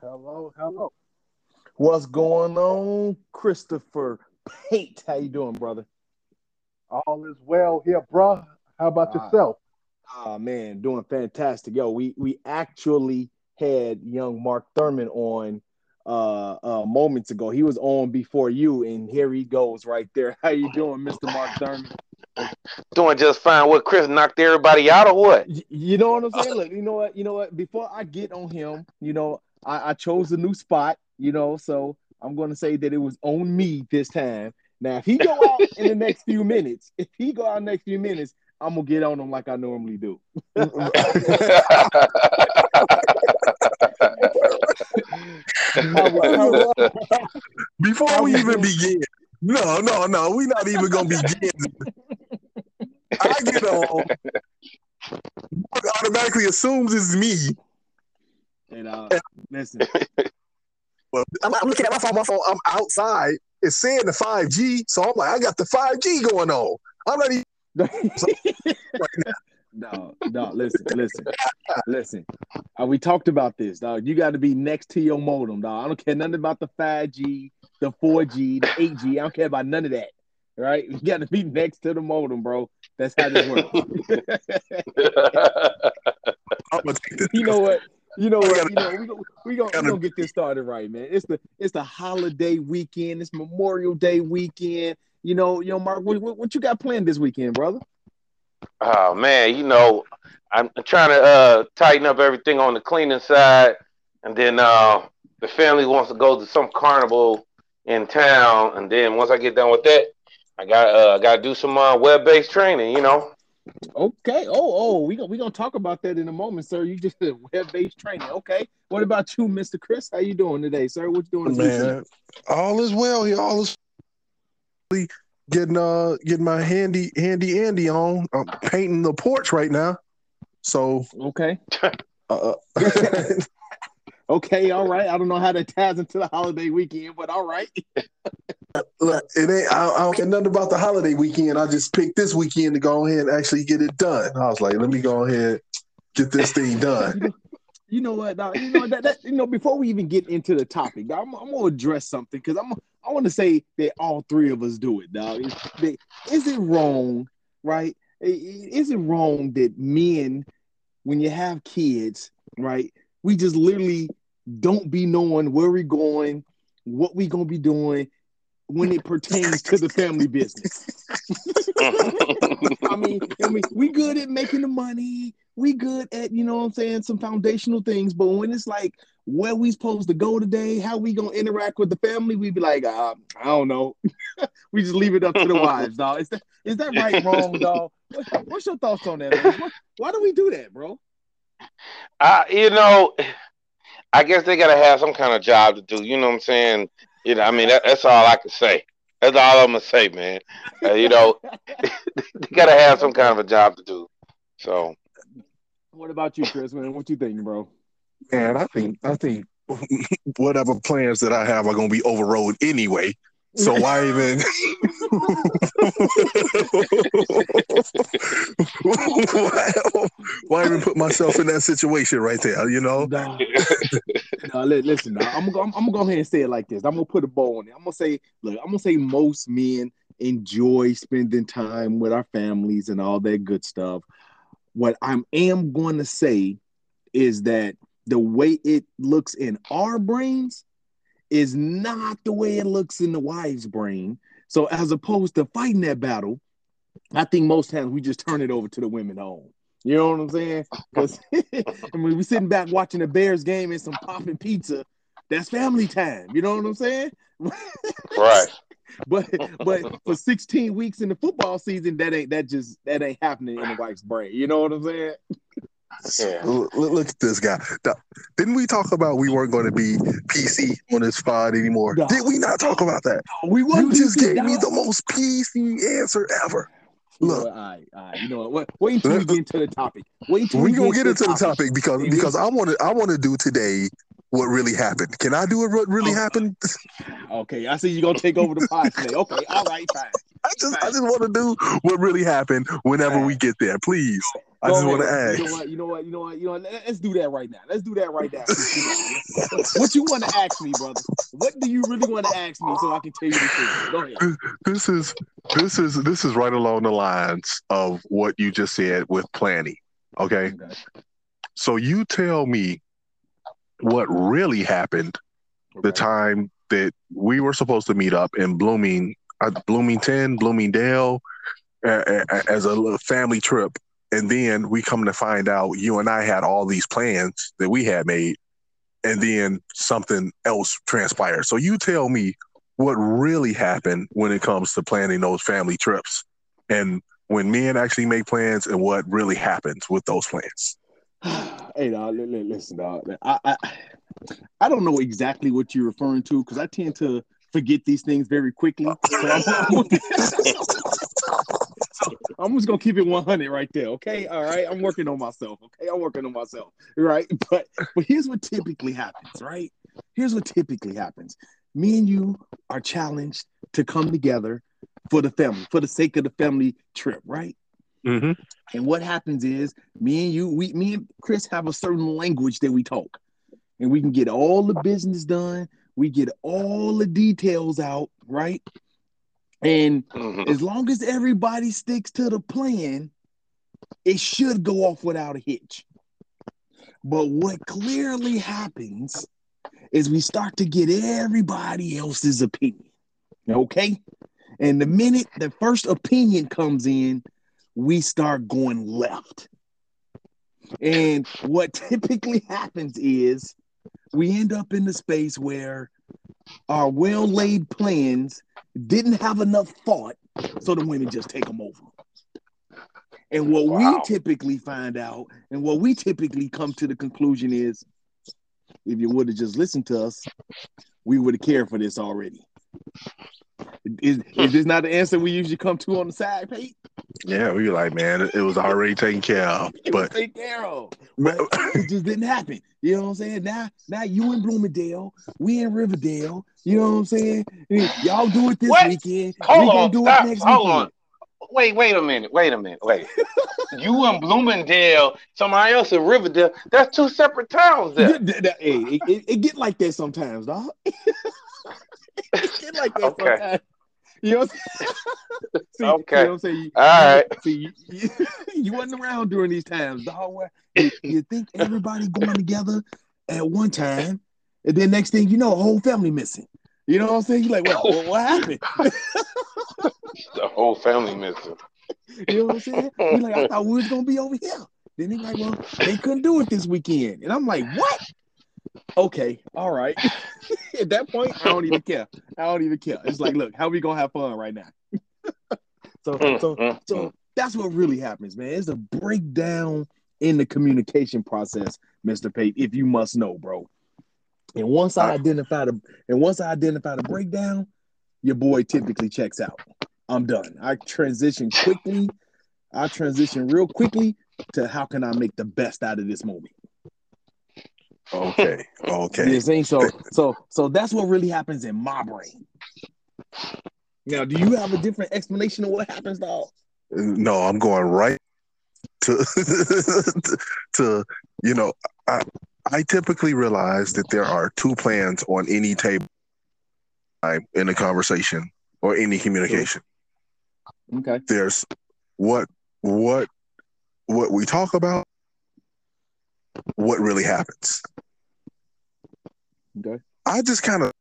Hello, hello. What's going on, Christopher Pate? How you doing, brother? All is well here, bruh. How about Ah. yourself? Ah man, doing fantastic. Yo, we we actually had young Mark Thurman on uh uh moments ago. He was on before you, and here he goes right there. How you doing, Mr. Mark Thurman? Doing just fine. What Chris knocked everybody out or what? You know what I'm saying? Look, you know what? You know what? Before I get on him, you know, I, I chose a new spot, you know, so I'm gonna say that it was on me this time. Now, if he go out in the next few minutes, if he go out in the next few minutes, I'm gonna get on him like I normally do. Before we even begin, no, no, no, we're not even gonna begin. I get on. Mark automatically assumes it's me. And uh, listen, Well, I'm, I'm looking at my phone. My phone. I'm outside. It's saying the 5G, so I'm like, I got the 5G going on. I'm not even. no, no, listen, listen, listen. Uh, we talked about this, dog. You got to be next to your modem, dog. I don't care nothing about the 5G, the 4G, the 8G. I don't care about none of that. Right? You got to be next to the modem, bro. That's how this works. I'm gonna take this. you know what? You know We what? You know we gonna we gonna, we gonna get this started right, man. It's the it's the holiday weekend. It's Memorial Day weekend. You know, you know, Mark. What, what, what you got planned this weekend, brother? oh man, you know, I'm trying to uh, tighten up everything on the cleaning side, and then uh, the family wants to go to some carnival in town, and then once I get done with that, I got uh, got to do some uh, web based training. You know, Okay. Oh, oh, we gonna we gonna talk about that in a moment, sir. You just did web based training. Okay. What about you, Mister Chris? How you doing today, sir? What you doing weekend? Man, all is well here. All is getting uh getting my handy handy Andy on. I'm painting the porch right now. So Okay. uh, Okay. All right. I don't know how that ties into the holiday weekend, but all right. Look, it ain't. I, I don't care nothing about the holiday weekend. I just picked this weekend to go ahead and actually get it done. I was like, let me go ahead get this thing done. You know what? dog? You know that, that you know before we even get into the topic, I'm, I'm gonna address something because I'm I want to say that all three of us do it, dog. Is, is it wrong, right? Is it wrong that men, when you have kids, right, we just literally don't be knowing where we're going, what we gonna be doing when it pertains to the family business. I mean, I mean, we good at making the money. We good at, you know what I'm saying, some foundational things. But when it's like where we supposed to go today, how we gonna interact with the family, we be like, uh, I don't know. we just leave it up to the wives, dog. Is that is that right, wrong, dog? What, what's your thoughts on that. Why, why do we do that, bro? I, you know, I guess they gotta have some kind of job to do. You know what I'm saying? You know, I mean, that, that's all I can say. That's all I'm gonna say, man. Uh, you know, they gotta have some kind of a job to do. So, What about you, Chris? Man, what you thinking, bro? Man, I think I think whatever plans that I have are gonna be overrode anyway. So why even why, why even put myself in that situation right there? You know? No, no, li- listen, dog, I'm, gonna, I'm gonna go ahead and say it like this. I'm gonna put a bow on it. I'm gonna say, look, I'm gonna say most men enjoy spending time with our families and all that good stuff. What I am going to say is that the way it looks in our brains is not the way it looks in the wife's brain. So, as opposed to fighting that battle, I think most times we just turn it over to the women home. You know what I'm saying? Because I mean, we sitting back watching the Bears game and some popping pizza. That's family time. You know what I'm saying? right. But but for 16 weeks in the football season, that ain't that just that ain't happening in the wife's brain. You know what I'm saying? Yeah. Look, look at this guy. Th- Didn't we talk about we weren't going to be PC on this pod anymore? No. Did we not talk about that? We You just PC, gave me the most PC answer ever. You know Look. what? All right, all right. You know what? Wait, wait until we get into the topic. Wait until we we, gonna get into the topic because And because I want to I want to do today what really happened. Can I do it? What really Oh. happened? Okay, I see you're gonna take over the pod today. Okay, all right, fine. I just I just want to do what really happened whenever we get there. Please. I just ahead. want to ask. You know what? You know what? You know what? You know what? Let- Let's do that right now. Let's do that right now. what you want to ask me, brother? What do you really want to ask me so I can tell you the truth? Go ahead. This is this is this is right along the lines of what you just said with planning. Okay, Okay. so you tell me what really happened the time that we were supposed to meet up in Blooming, uh, Bloomington, Bloomingdale, uh, uh, as a family trip, and then we come to find out you and I had all these plans that we had made, and then something else transpired. So you tell me what really happened when it comes to planning those family trips, and when men actually make plans, and what really happens with those plans. hey, dog, li- li- listen, dog. I, I, I don't know exactly what you're referring to because I tend to forget these things very quickly. So I'm, I'm, so I'm just gonna keep it 100 right there. Okay, all right. I'm working on myself. Okay, I'm working on myself. Right, but but here's what typically happens. Right, here's what typically happens. Me and you are challenged to come together for the family, for the sake of the family trip. Right. Mm-hmm. And what happens is me and you, we me and Chris have a certain language that we talk. And we can get all the business done. We get all the details out, right? And Mhm. as long as everybody sticks to the plan, it should go off without a hitch. But what clearly happens is we start to get everybody else's opinion. Okay? And the minute the first opinion comes in, we start going left. And what typically happens is we end up in the space where our well laid plans didn't have enough thought, so the women just take them over. And what we typically find out, and what we typically come to the conclusion is if you would have just listened to us, we would have cared for this already. Is, is this not the answer we usually come to on the side, Pete? Yeah, we were like, man, it, it was already taken care of. But taken care of. But it just didn't happen. You know what I'm saying? Now, now you in Bloomingdale, we in Riverdale. You know what I'm saying? Y'all do it this What? weekend. Hold we gonna on, do stop, it next hold weekend. on. Wait, wait a minute. Wait a minute. Wait. you in Bloomingdale, somebody else in Riverdale. That's two separate towns there. Yeah, that- that- hey, it, it, it get like that sometimes, dog. it get like that Okay. sometimes. You know what I'm saying? see, Okay. You know what I'm saying? You- All right. See, you, you, you wasn't around during these times, dog. You, you think everybody going together at one time, and then next thing you know, a whole family missing. You know what I'm saying? You're like, well, what, what happened? The whole family missing. You know what I'm saying? You're like, I thought we was gonna be over here. Then they're like, well, they couldn't do it this weekend, and I'm like, what? Okay, all right. At that point, I don't even care. I don't even care. It's like, look, how we gonna have fun right now? so, so, so that's what really happens, man. It's a breakdown in the communication process, Mr. Pate, if you must know, bro. And once I identify the and once I identify the breakdown, your boy typically checks out. I'm done. I transition quickly. I transition real quickly to how can I make the best out of this moment. Okay, okay. know what So so so that's what really happens in my brain. Now, do you have a different explanation of what happens, dog? No, I'm going right to to you know. I I typically realize that there are two plans on any table in a conversation or any communication. Okay. There's what what what we talk about, what really happens. Okay. I just kind of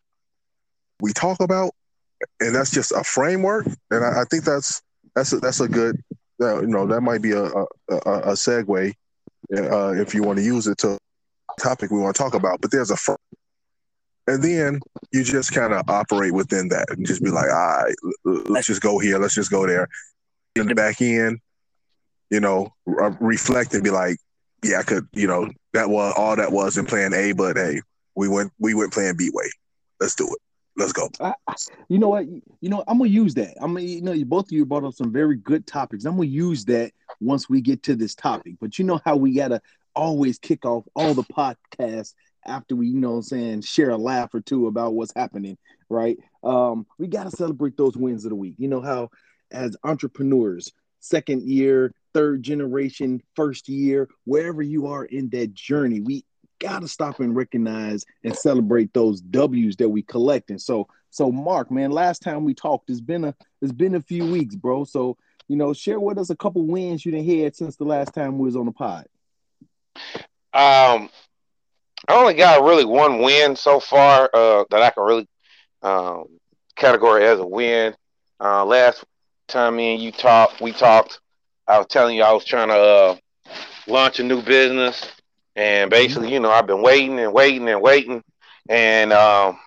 we talk about, and that's just a framework, and I, I think that's that's a, that's a good, uh, you know, that might be a a, a, segue uh, if you want to use it to topic we want to talk about. But there's a, fr- and then you just kind of operate within that and just be like, all right, let's just go here, let's just go there, in the back end, you know, re- reflect and be like, yeah, I could, you know, that was all that was in plan A, but hey, we went we went plan B way. Let's do it. Let's go. I, you know what? You know, I'm gonna use that. I'm gonna, you know, you both of you brought up some very good topics. I'm gonna use that once we get to this topic. But you know how we gotta always kick off all the podcasts after we, you know, I'm saying share a laugh or two about what's happening, right? Um, we gotta celebrate those wins of the week. You know how, as entrepreneurs, second year third generation, first year, wherever you are in that journey, we got to stop and recognize and celebrate those W's that we collect. And so, so Mark, man, last time we talked, it's been a it's been a few weeks, bro. So, you know, share with us a couple wins you done had since the last time we was on the pod. Um, I only got really one win so far uh, that I can really um, category as a win. Uh, last time me and you talked, we talked. I was telling you I was trying to uh, launch a new business, and basically, you know, I've been waiting and waiting and waiting, and um,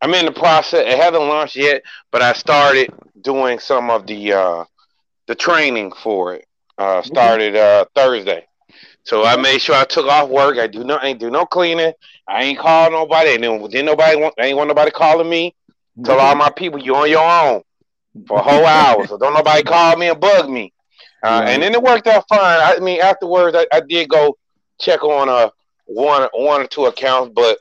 I'm in the process. It hasn't launched yet, but I started doing some of the uh, the training for it. Uh, started uh, Thursday. So I made sure I took off work. I do no, I ain't do no cleaning. I ain't call nobody. And then didn't nobody want, I ain't want nobody calling me. Tell all my people you on your own for a whole hour. So don't nobody call me and bug me. Uh, And then it worked out fine. I mean, afterwards, I, I did go check on uh one one or two accounts, but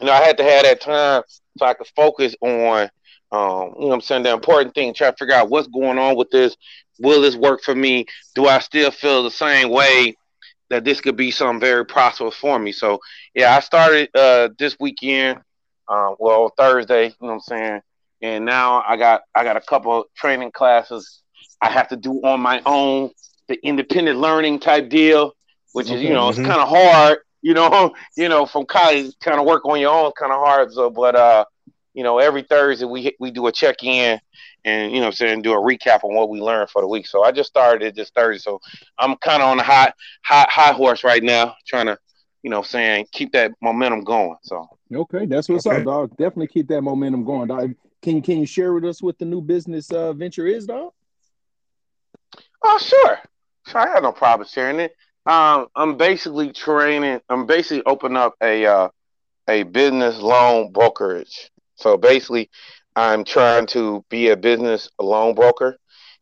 you know, I had to have that time so I could focus on um, you know I'm saying, the important thing, try to figure out what's going on with this. Will this work for me? Do I still feel the same way that this could be something very prosperous for me? So yeah, I started uh this weekend, uh, well Thursday, you know what I'm saying? And now I got I got a couple training classes I have to do on my own, the independent learning type deal, which is, you know, it's Mhm. kind of hard, you know, you know, from college, kind of work on your own, kind of hard. So, but, uh, you know, every Thursday we we do a check in and, you know, what I'm saying do a recap on what we learned for the week. So I just started it this Thursday. So I'm kind of on the high, high, high horse right now, trying to, you know, saying keep that momentum going. So, Okay, that's what's Okay. up, dog. Definitely keep that momentum going, dog. Can can you share with us what the new business uh, venture is, dog? Oh, sure. Sure. I have no problem sharing it. Um, I'm basically training, I'm basically opening up a, uh, a business loan brokerage. So basically, I'm trying to be a business loan broker,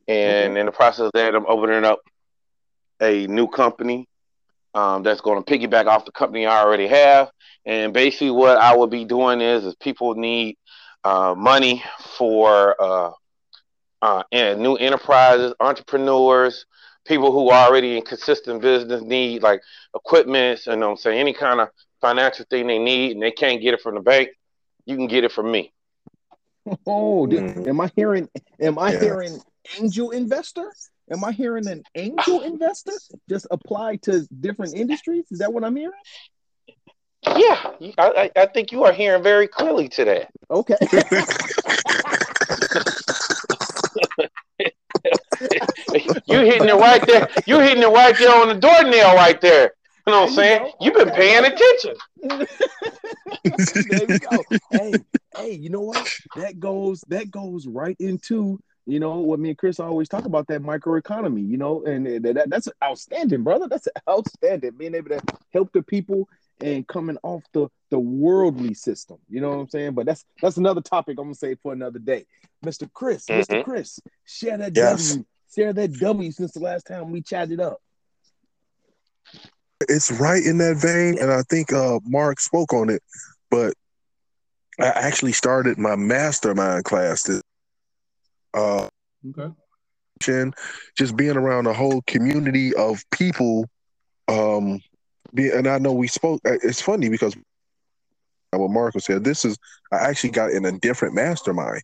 and in the process of that, I'm opening up a new company um, that's going to piggyback off the company I already have. And basically, what I will be doing is, is people need uh, money for uh, uh, and new enterprises, entrepreneurs, people who are already in consistent business need like equipment and I'm saying any kind of financial thing they need and they can't get it from the bank, you can get it from me. Oh, di- Mm. am I hearing? Am I Yeah. hearing angel investor? Am I hearing an angel investor just apply to different industries? Is that what I'm hearing? Yeah, I, I I think you are hearing very clearly today. Okay. You're hitting it right there. You're hitting it right there on the doornail right there. You know what I'm There you saying? You've been paying attention. there we go. Hey, hey, you know what? That goes that goes right into you know what me and Chris always talk about that microeconomy. You know, and that, that- that's outstanding, brother. That's outstanding. Being able to help the people and coming off the the worldly system. You know what I'm saying? But that's that's another topic I'm gonna say for another day. Mr. Chris, Mr. Mhm. Chris, share that Yes. W. Share that W since the last time we chatted up. it's right in that vein, and I think uh, Mark spoke on it. But I actually started my mastermind class. This, uh, Okay. and just being around a whole community of people. Um, be, and I know we spoke. uh, It's funny because what Marco said. This is I actually got in a different mastermind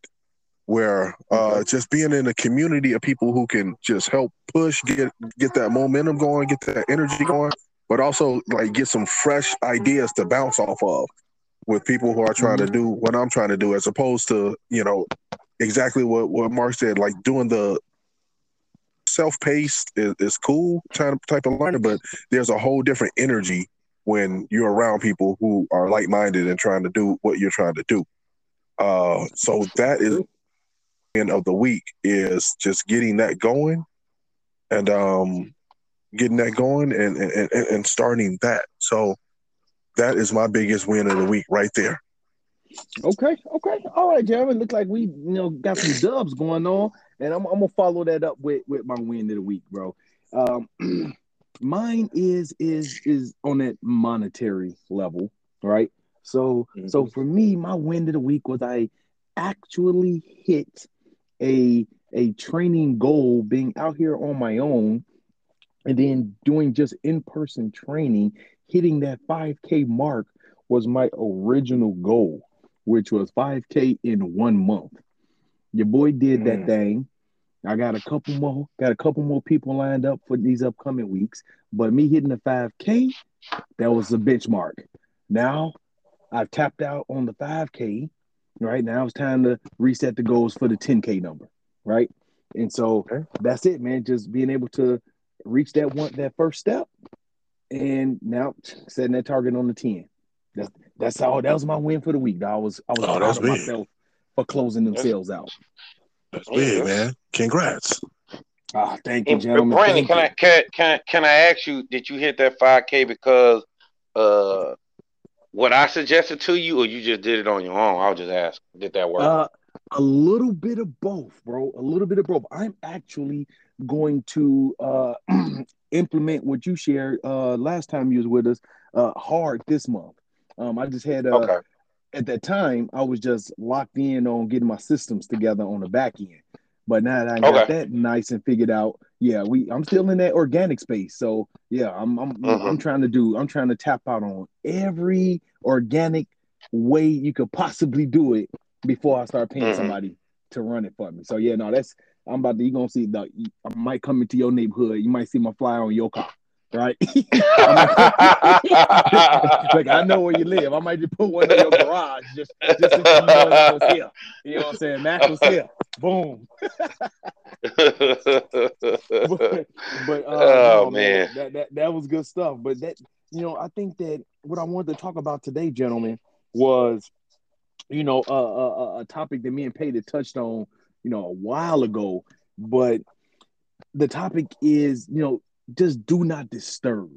where uh, just being in a community of people who can just help push, get get that momentum going, get that energy going, but also like get some fresh ideas to bounce off of with people who are trying to do what I'm trying to do, as opposed to you know exactly what what Mark said, like doing the self-paced is, is cool type type of learning, but there's a whole different energy when you're around people who are like-minded and trying to do what you're trying to do. Uh, so that is end of the week is just getting that going and um getting that going and and, and starting that. So that is my biggest win of the week right there. Okay, okay, all right, Jeremy. Look like we you know got some dubs going on, and I'm, I'm gonna follow that up with with my win of the week, bro. Um, mine is is is on that monetary level, right? So so for me, my win of the week was I actually hit a a training goal being out here on my own and then doing just in-person training, hitting that 5K mark was my original goal, which was 5K in one month. Your boy did that Mm. thing. I got a couple more, got a couple more people lined up for these upcoming weeks. But me hitting the 5K, that was the benchmark. Now I've tapped out on the 5K. Right now it's time to reset the goals for the 10K number. Right. And so Okay. that's it, man. Just being able to reach that one that first step. And now setting that target on the 10. That's that's all that was my win for the week. I was I was Oh, proud that's of big. myself for closing them That's- sales out. That's Yeah, big, that's- man. Congrats. Ah, thank you, And gentlemen. Brandon, Thank can you. I can can can I ask you? Did you hit that five k because uh what I suggested to you, or you just did it on your own? I'll just ask. Did that work? Uh, a little bit of both, bro. A little bit of both. I'm actually going to uh, implement what you shared uh, last time you was with us uh, hard this month. Um, I just had uh, okay. at that time I was just locked in on getting my systems together on the back end. But now that I got Okay. that nice and figured out, yeah, we I'm still in that organic space. So yeah, I'm I'm Mhm. I'm trying to do I'm trying to tap out on every organic way you could possibly do it before I start paying Mhm. somebody to run it for me. So yeah, no, that's I'm about to you gonna see the I might come into your neighborhood. You might see my flyer on your car, right? like I know where you live. I might just put one in your garage just just so you know I was here. You know what I'm saying? Mac was here. Boom. but, but uh, Oh, no, man. that, that that was good stuff. But that you know, I think that what I wanted to talk about today, gentlemen, was you know a a, a- a topic that me and Peyton touched on, you know, a while ago. But the topic is, you know, just do not disturb,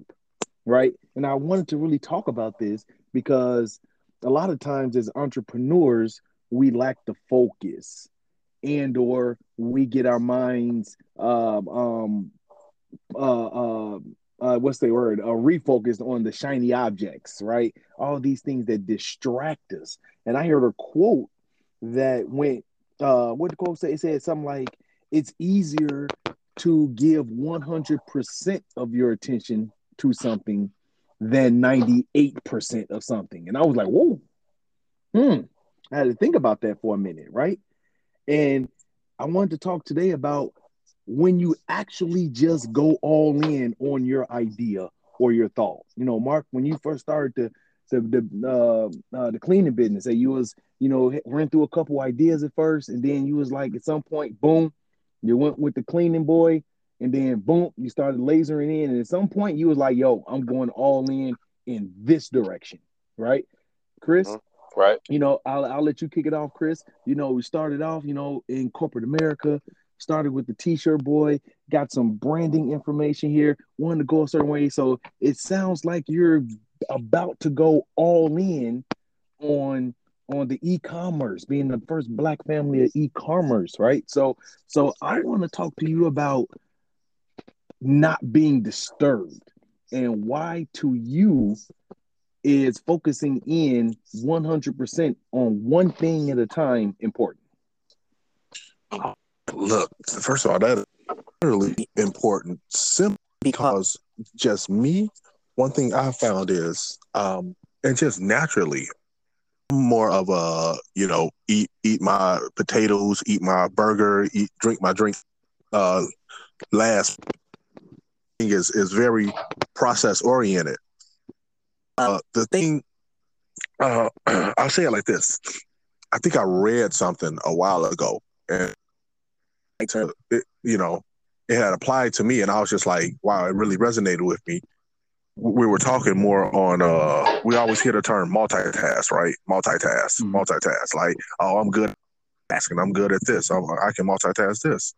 right? And I wanted to really talk about this because a lot of times as entrepreneurs, we lack the focus and or we get our minds um um uh uh uh, what's the word? Uh, refocused on the shiny objects, right? All these things that distract us. And I heard a quote that went, uh, what the quote say? It said something like, "It's easier to give one hundred percent of your attention to something than ninety eight percent of something." And I was like, "Whoa, hmm." I had to think about that for a minute, right? And I wanted to talk today about when you actually just go all in on your idea or your thought. You know, Mark, when you first started the the the, uh, uh, the cleaning business, that you was you know ran through a couple ideas at first, and then you was like at some point, boom, you went with the cleaning boy, and then boom, you started lasering in, and at some point you was like, yo, I'm going all in in this direction, right, Chris? Mhm. Right. you know, I'll, I'll let you kick it off, Chris. You know, we started off, you know, in corporate America, started with the t-shirt boy, got some branding information here, wanted to go a certain way. So it sounds like you're about to go all in on on the e-commerce, being the first black family of e-commerce, right? So so I want to talk to you about not being disturbed and why to you is focusing in 100% on one thing at a time important. Look, first of all, that is really important simply because just me, one thing I found is, um, and just naturally, more of a, you know, eat eat my potatoes, eat my burger, eat drink my drink. Uh, last thing is is very process oriented. Uh, the thing, uh, I'll say it like this. I think I read something a while ago, and it, you know, it had applied to me, and I was just like, wow, it really resonated with me. We were talking more on, uh, we always hear the term multitask, right? Multitask, Mhm. multitask. Like, oh, I'm good at asking, I'm good at this, I'm, I can multitask this.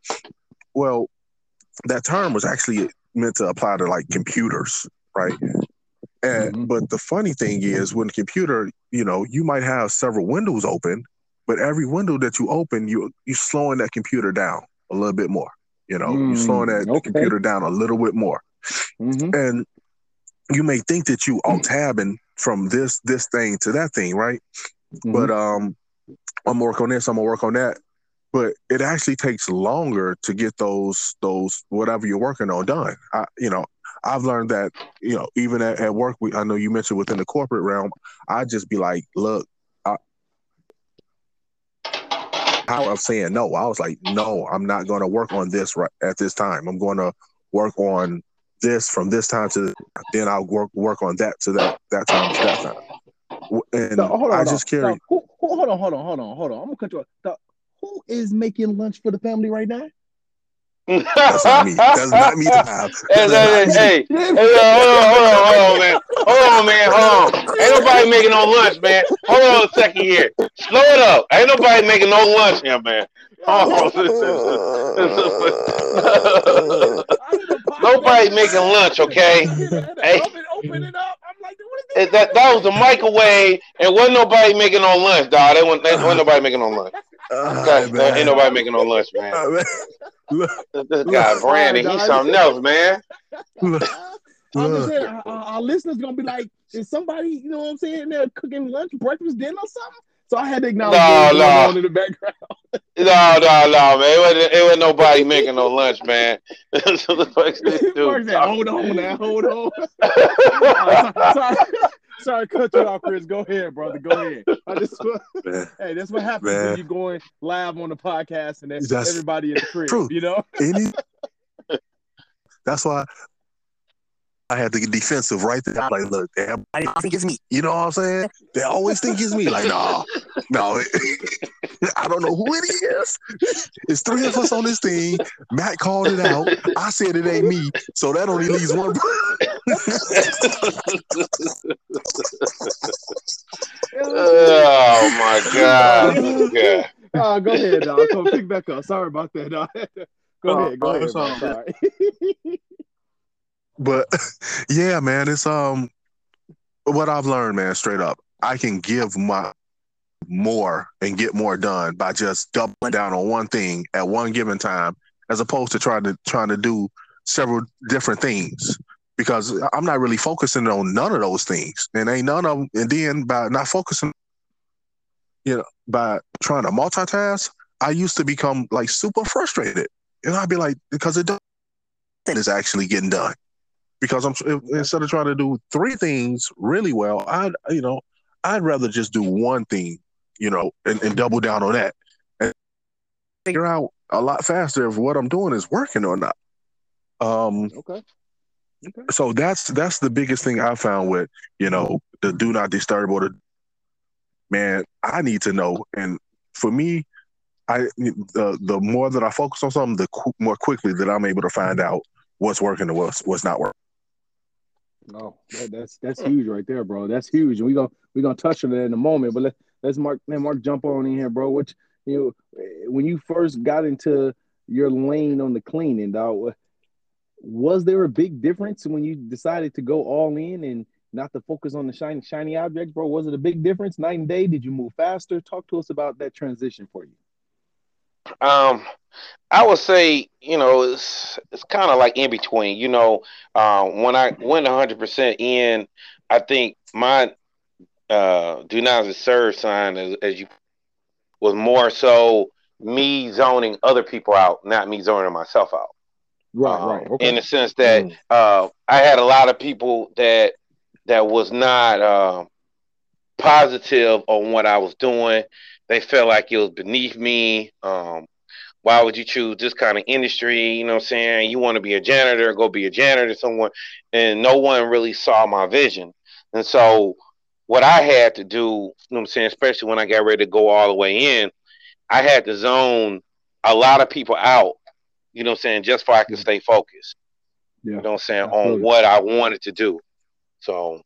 Well, that term was actually meant to apply to like computers, right? And Mhm. but the funny thing is, when the computer, you know, you might have several windows open, but every window that you open, you you're slowing that computer down a little bit more. You know, you're slowing that Mm, okay. computer down a little bit more, Mhm. and you may think that you alt tabbing from this this thing to that thing, right? Mhm. But um, I'm gonna work on this. I'm gonna work on that. but it actually takes longer to get those those whatever you're working on done. I, you know, I've learned that you know even at, at work. We I know you mentioned within the corporate realm. I just be like, look, I, how I'm saying no. I was like, no, I'm not going to work on this right at this time. I'm going to work on this from this time to then I'll work work on that to that that time to that time. And No, hold on, I just carry. No, who, who, hold on, hold on, hold on, hold on. I'm gonna cut you off. The- who is making lunch for the family right now? That's not me. That's not me. To have. Hey, That's hey, hey, hey, hold on, hold on, hold on, man. Hold on, man. Hold on. Ain't nobody making no lunch, man. Hold on a second here. Slow it up. Ain't nobody making no lunch here, man. Hold on. Nobody making lunch, okay? Hey. Open, open it up. I'm like, what is It- that that was the microwave, and wasn't nobody making no lunch, dog. They wasn't, they wasn't nobody making no lunch. Uh, Okay, man. ain't nobody making no lunch, man. Uh, man. Look, This guy Brandon, he's something else, man. look, I'm just saying, our, our our listeners gonna be like, is somebody, you know what I'm saying, they're cooking lunch, breakfast, dinner, or something? So I had to acknowledge No, what's going no. on in the background. No, no, no, man. It wasn't, it wasn't nobody making no lunch, man. That's what the fuck this dude said, hold on now, hold on. sorry, sorry, sorry, cut you off, Chris. Go ahead, brother. Go ahead. I just, hey, that's what happens Man. when you're going live on the podcast and then That's everybody in the crib. true. You know, Any, that's why I had to get defensive right there. I'm like, look, everybody think it's me. You know what I'm saying? They always think it's me. Like, no, no, I don't know who it is. It's three of us on this thing. Matt called it out. I said it ain't me. So that only leaves one. oh my god. Yeah. Uh, oh, go ahead, dog. Come pick back up. Sorry about that, dog. Go Oh, ahead, go oh, ahead. it's bro. all good. Sorry. but yeah, man, it's um what I've learned, man, straight up. I can give my more and get more done by just doubling down on one thing at one given time, as opposed to trying to trying to do several different things. Because I'm not really focusing on none of those things, and ain't none of them. And then by not focusing, you know, by trying to multitask, I used to become like super frustrated, and I'd be like, because it doesn't is actually getting done because I'm instead of trying to do three things really well, I'd you know I'd rather just do one thing, you know, and, and double down on that and figure out a lot faster if what I'm doing is working or not. Um, okay. so that's that's the biggest thing I found with you know the do not disturb or the man. I need to know, and for me, I the the more that I focus on something, the qu- more quickly that I'm able to find out what's working and what's what's not working. No, that, that's that's hmm. huge right there, bro. That's huge. And we gonna we gonna touch on it in a moment. But let let's Mark let Mark jump on in here, bro. What you know eh, when you first got into your lane on the cleaning, dog? Was there a big difference when you decided to go all in and not to focus on the shiny shiny objects, bro? Was it a big difference night and day? Did you move faster? Talk to us about that transition for you. Um, I would say, you know, it's it's kind of like in between. You know, um, when I went 100% in, I think my uh, do not disturb sign, as, as you was more so me zoning other people out, not me zoning myself out. Right, Um, right. Okay. In the sense that Mm. uh, I had a lot of people that that was not uh, positive on what I was doing. They felt like it was beneath me. Um, why would you choose this kind of industry? You know what I'm saying? You want to be a janitor, go be a janitor someone. And no one really saw my vision. And so what I had to do, you know what I'm saying, especially when I got ready to go all the way in, I had to zone a lot of people out, you know what I'm saying, just so I could stay focused. Yeah. You know what I'm saying, Absolutely. on what I wanted to do. So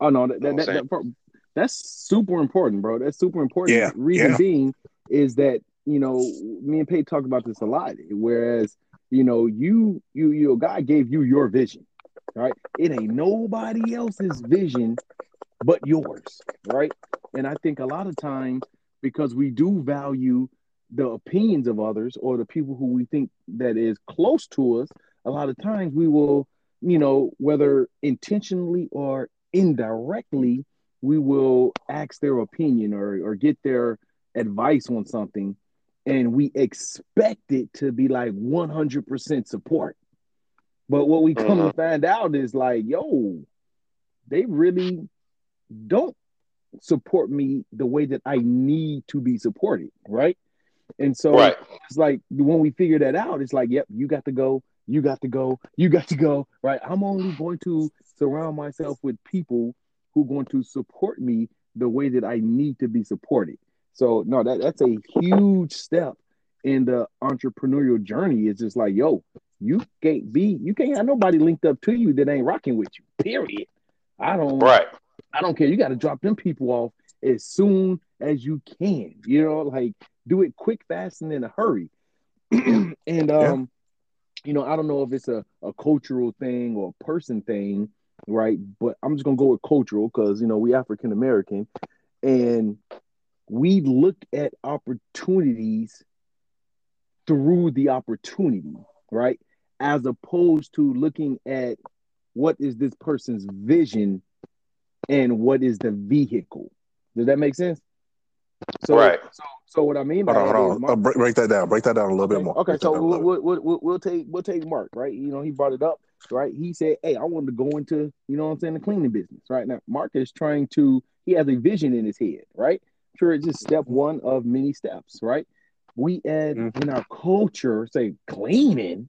Oh no, that, that, that, that's super important, bro. That's super important. Yeah, Reason yeah. being is that you know me and Pate talk about this a lot. Whereas you know you you your God gave you your vision, right? It ain't nobody else's vision but yours, right? And I think a lot of times because we do value the opinions of others or the people who we think that is close to us, a lot of times we will, you know, whether intentionally or indirectly, we will ask their opinion or or get their advice on something and we expect it to be like 100% support. But what we come to mm-hmm. find out is like, yo, they really don't support me the way that I need to be supported, right? And so Right. it's like when we figure that out, it's like, yep, you got to go, you got to go, you got to go, right? I'm only going to surround myself with people who are going to support me the way that I need to be supported. So no, that, that's a huge step in the entrepreneurial journey. It's just like, yo, you can't be, you can't have nobody linked up to you that ain't rocking with you. Period. I don't Right. I don't care. You got to drop them people off as soon as you can. You know, like do it quick, fast, and in a hurry. and um, you know, I don't know if it's a, a cultural thing or a person thing, right? But I'm just gonna go with cultural because you know we African American, and we look at opportunities through the opportunity, right? As opposed to looking at what is this person's vision and what is the vehicle. Does that make sense? So, Right. so, so what I mean by Hold on, that is hold on. Mark- Uh, break, break that down. Break that down a little okay, bit more. okay, Break so down a we'll, little bit. we'll, we'll, we'll, we'll take we'll take Mark, right? You know, he brought it up, right? He said, "Hey, I wanted to go into, you know, what I'm saying, the cleaning business." Right now, Mark is trying to. He has a vision in his head, right? Sure, it's just step one of many steps, right? We add Mhm. in our culture, say cleaning,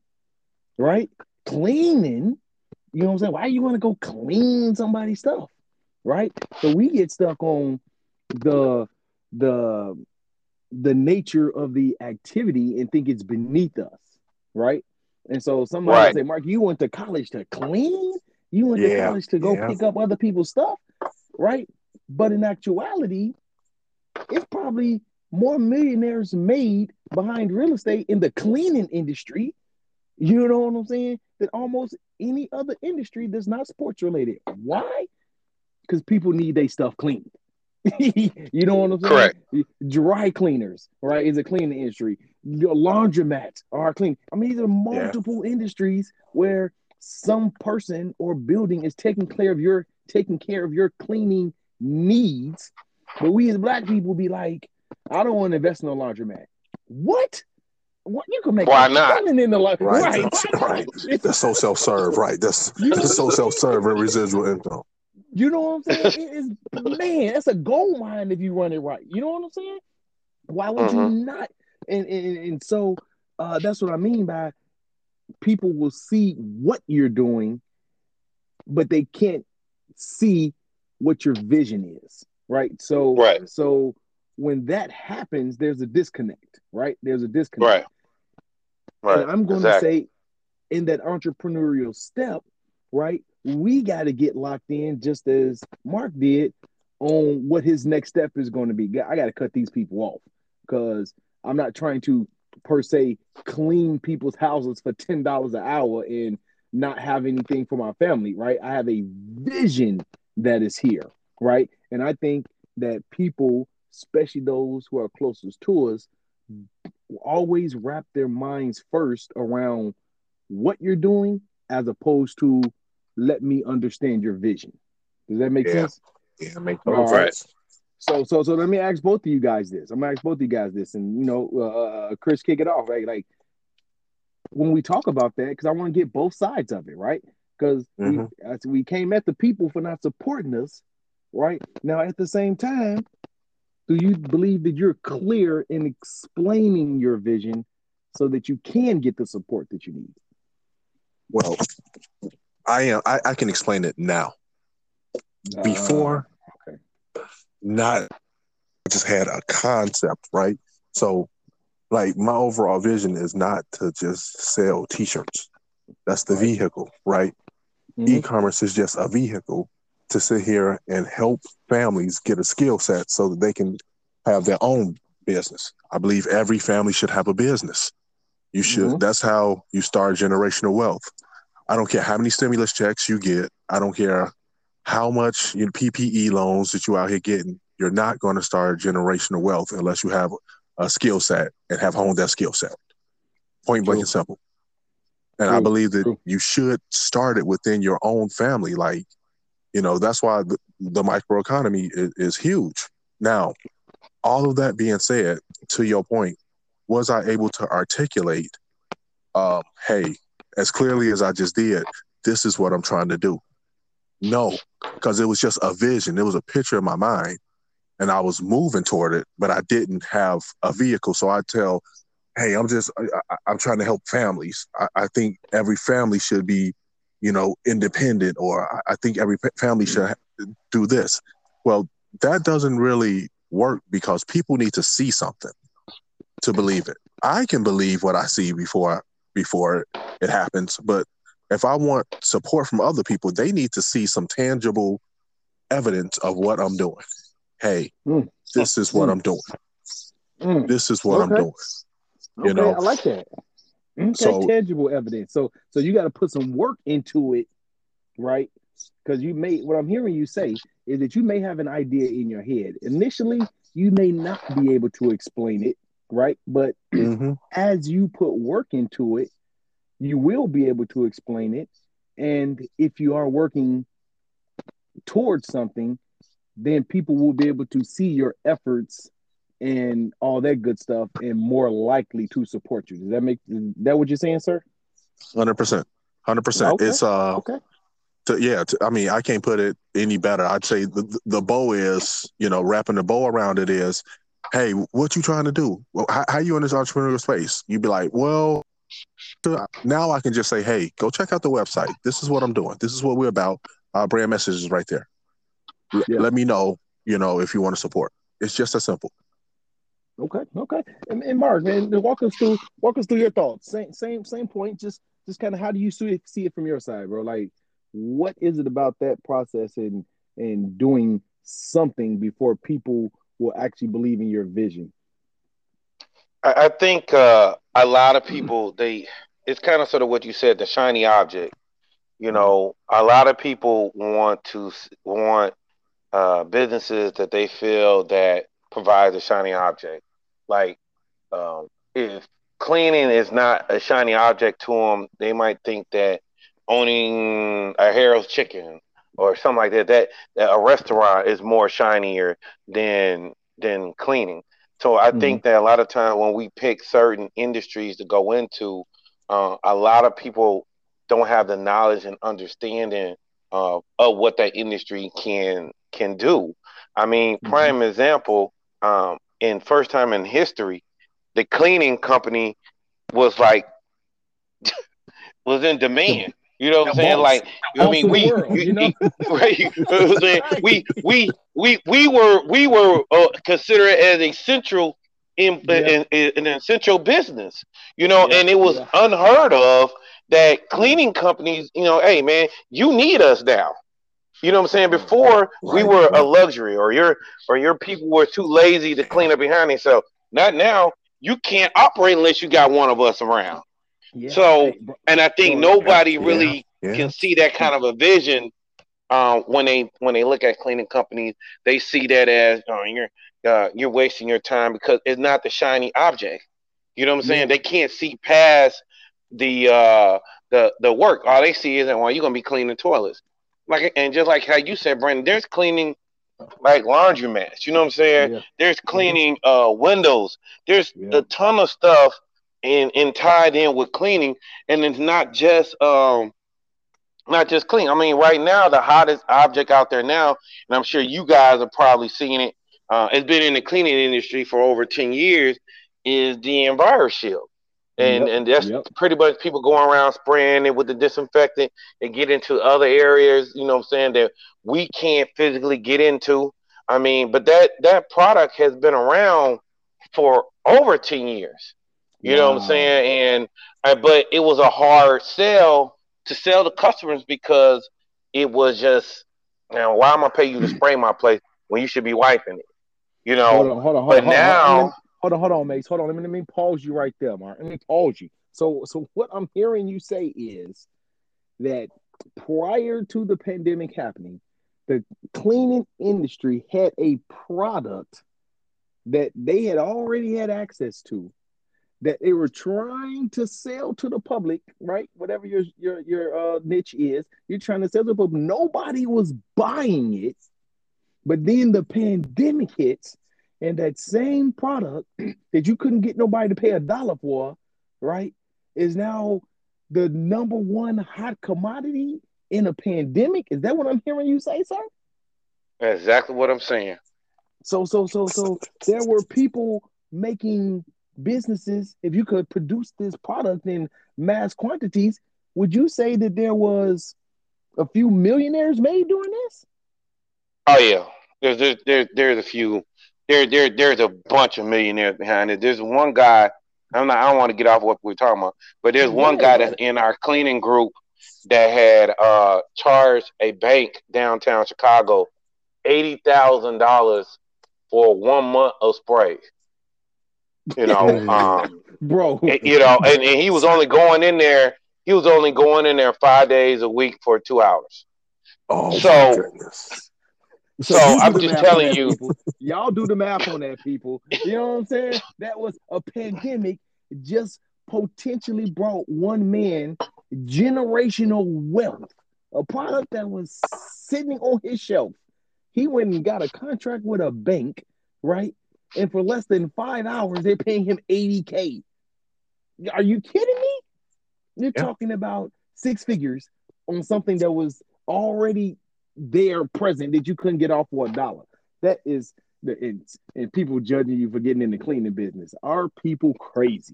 right? Cleaning. You know what I'm saying? Why you want to go clean somebody's stuff, right? So we get stuck on the the the nature of the activity and think it's beneath us, right? And so somebody Right. say, Mark, you went to college to clean? You went to college to go yeah. pick up other people's stuff, right? But in actuality, it's probably more millionaires made behind real estate in the cleaning industry. You know what I'm saying? That almost any other industry that's not sports related. Why? Because people need their stuff cleaned. you know what I'm saying? Correct. Dry cleaners, right? Is a cleaning industry. Your laundromats are clean. I mean, these are multiple industries where some person or building is taking care of your taking care of your cleaning needs. But we as black people be like, I don't want to invest in a laundromat. What? What you can make Why not? in the la- Right, right, that's- right, That's so self serve, right? That's You know- that's so self serve and residual income. You know what I'm saying? It is man, that's a gold mine if you run it right. You know what I'm saying? Why would you mm-hmm. not? And, and and so uh that's what I mean by people will see what you're doing, but they can't see what your vision is, right? So Right. so when that happens, there's a disconnect, right? There's a disconnect. Right. Right. And I'm going exactly. to say, in that entrepreneurial step, right, we got to get locked in just as Mark did on what his next step is going to be. I got to cut these people off because I'm not trying to, per se, clean people's houses for $10 an hour and not have anything for my family, right? I have a vision that is here, right? And I think that people, especially those who are closest to us, always wrap their minds first around what you're doing as opposed to let me understand your vision. Does that make Yeah. sense? Yeah, make All total right. sense. So, so, so let me ask both of you guys this. I'm gonna ask both of you guys this, and you know, uh, Chris, kick it off, right? Like when we talk about that, because I want to get both sides of it, right? Because Mhm. we, we came at the people for not supporting us, right? Now, at the same time, do you believe that you're clear in explaining your vision so that you can get the support that you need? Well, I am. I, I can explain it now. Before, okay. Not just had a concept, right? So, like my overall vision is not to just sell T-shirts. That's the vehicle, right? Mhm. E-commerce is just a vehicle to sit here and help families get a skill set so that they can have their own business. I believe every family should have a business. You should. Mhm. That's how you start generational wealth. I don't care how many stimulus checks you get. I don't care how much know, PPE loans that you out here getting. You're not going to start generational wealth unless you have a skill set and have honed that skill set. Point blank True. and simple. And I believe that True. you should start it within your own family. Like, you know, that's why the, the microeconomy is, is huge. Now, all of that being said, to your point, was I able to articulate, um, hey, as clearly as I just did, this is what I'm trying to do? No, because it was just a vision. It was a picture in my mind, and I was moving toward it, but I didn't have a vehicle. So I tell, hey, I'm just, I, am trying to help families. I, I, think every family should be, you know, independent, or I, I think every family should do this. Well, that doesn't really work because people need to see something to believe it. I can believe what I see before before it happens, but if I want support from other people, they need to see some tangible evidence of what I'm doing. Hey, mm. this is what mm. I'm doing. Mm. This is what okay. I'm doing. You okay, know, I like that. Okay, so, tangible evidence. So, so you got to put some work into it, right? Because you may, what I'm hearing you say is that you may have an idea in your head. Initially, you may not be able to explain it, right? But mm-hmm. as you put work into it, you will be able to explain it. And if you are working towards something, then people will be able to see your efforts and all that good stuff and more likely to support you. Does that make that what you're saying, sir? Hundred percent, hundred percent. It's uh, okay. To, yeah, to, I mean, I can't put it any better. I'd say the the bow is, you know, wrapping the bow around it is, hey, what you trying to do? How, how you in this entrepreneurial space? You'd be like, well, Uh, now I can just say, hey, go check out the website. This is what I'm doing. This is what we're about. Our brand message is right there. Yeah. Let me know, you know, if you want to support. It's just as simple. Okay, okay. And, and Mark, man, walk us through walk us through your thoughts. Same same same point. Just just kind of how do you see it, see it from your side, bro? Like, what is it about that process and and doing something before people will actually believe in your vision? I, I think uh, a lot of people they it's kind of sort of what you said, the shiny object. You know, a lot of people want to want uh, businesses that they feel that provides a shiny object. Like, um, if cleaning is not a shiny object to them, they might think that owning a Harold's Chicken or something like that, that, that a restaurant is more shinier than than cleaning. So I mm-hmm. think that a lot of time when we pick certain industries to go into, uh, a lot of people don't have the knowledge and understanding uh, of what that industry can can do. I mean, mm-hmm. prime example, um, in first time in history, the cleaning company was like was in demand. You know what I'm saying? Like, I mean, we, world, you know? right? we, we, we, we were, we were uh, considered as a central in, yeah. in, in, in, an essential business, you know, yeah. and it was yeah. unheard of that cleaning companies, you know, hey man, you need us now. You know what I'm saying? Before we were a luxury, or your or your people were too lazy to clean up behind themselves. Not now. You can't operate unless you got one of us around. Yeah. So, and I think nobody really yeah. can see that kind of a vision uh, when they when they look at cleaning companies. They see that as oh, you're uh, you're wasting your time because it's not the shiny object. You know what I'm saying? Yeah. They can't see past the uh, the the work. All they see is that well, you're gonna be cleaning toilets like and just like how you said, Brandon, there's cleaning like laundromats. You know what I'm saying? Yeah. There's cleaning uh windows. There's yeah. a ton of stuff in in tied in with cleaning, and it's not just um not just clean. I mean, right now the hottest object out there now, and I'm sure you guys are probably seeing it. Uh, it's been in the cleaning industry for over ten years. Is the EnviroShield and yep, and that's yep. pretty much people going around spraying it with the disinfectant and get into other areas you know i'm saying that we can't physically get into i mean but that that product has been around for over 10 years you wow. know what i'm saying and uh, but it was a hard sell to sell to customers because it was just now why am i pay you to spray my place when you should be wiping it you know hold on, hold on, hold but on, now Hold on, hold on, Mace. Hold on. Let me let me pause you right there, Mark. Let me pause you. So so what I'm hearing you say is that prior to the pandemic happening, the cleaning industry had a product that they had already had access to that they were trying to sell to the public, right? Whatever your your your uh, niche is, you're trying to sell to the public. Nobody was buying it, but then the pandemic hits, And that same product that you couldn't get nobody to pay a dollar for, right, is now the number one hot commodity in a pandemic. Is that what I'm hearing you say, sir? That's exactly what I'm saying. So, so, so, so there were people making businesses. If you could produce this product in mass quantities, would you say that there was a few millionaires made doing this? Oh yeah, there's there's there's, there's a few. There there there's a bunch of millionaires behind it. There's one guy. I'm not. I don't want to get off what we're talking about, but there's one guy that's in our cleaning group that had uh charged a bank downtown Chicago eighty thousand dollars for one month of spray. You know, um, Bro, you know, and, and he was only going in there. He was only going in there five days a week for two hours. Oh, So-. So you I'm just telling you. people. y'all do the math on that, people. You know what I'm saying? That was a pandemic just potentially brought one man generational wealth, a product that was sitting on his shelf. He went and got a contract with a bank, right? And for less than five hours, they're paying him 80K. Are you kidding me? You're Yeah. talking about six figures on something that was already there present that you couldn't get off for a dollar. That is the and, and people judging you for getting in the cleaning business. Are people crazy?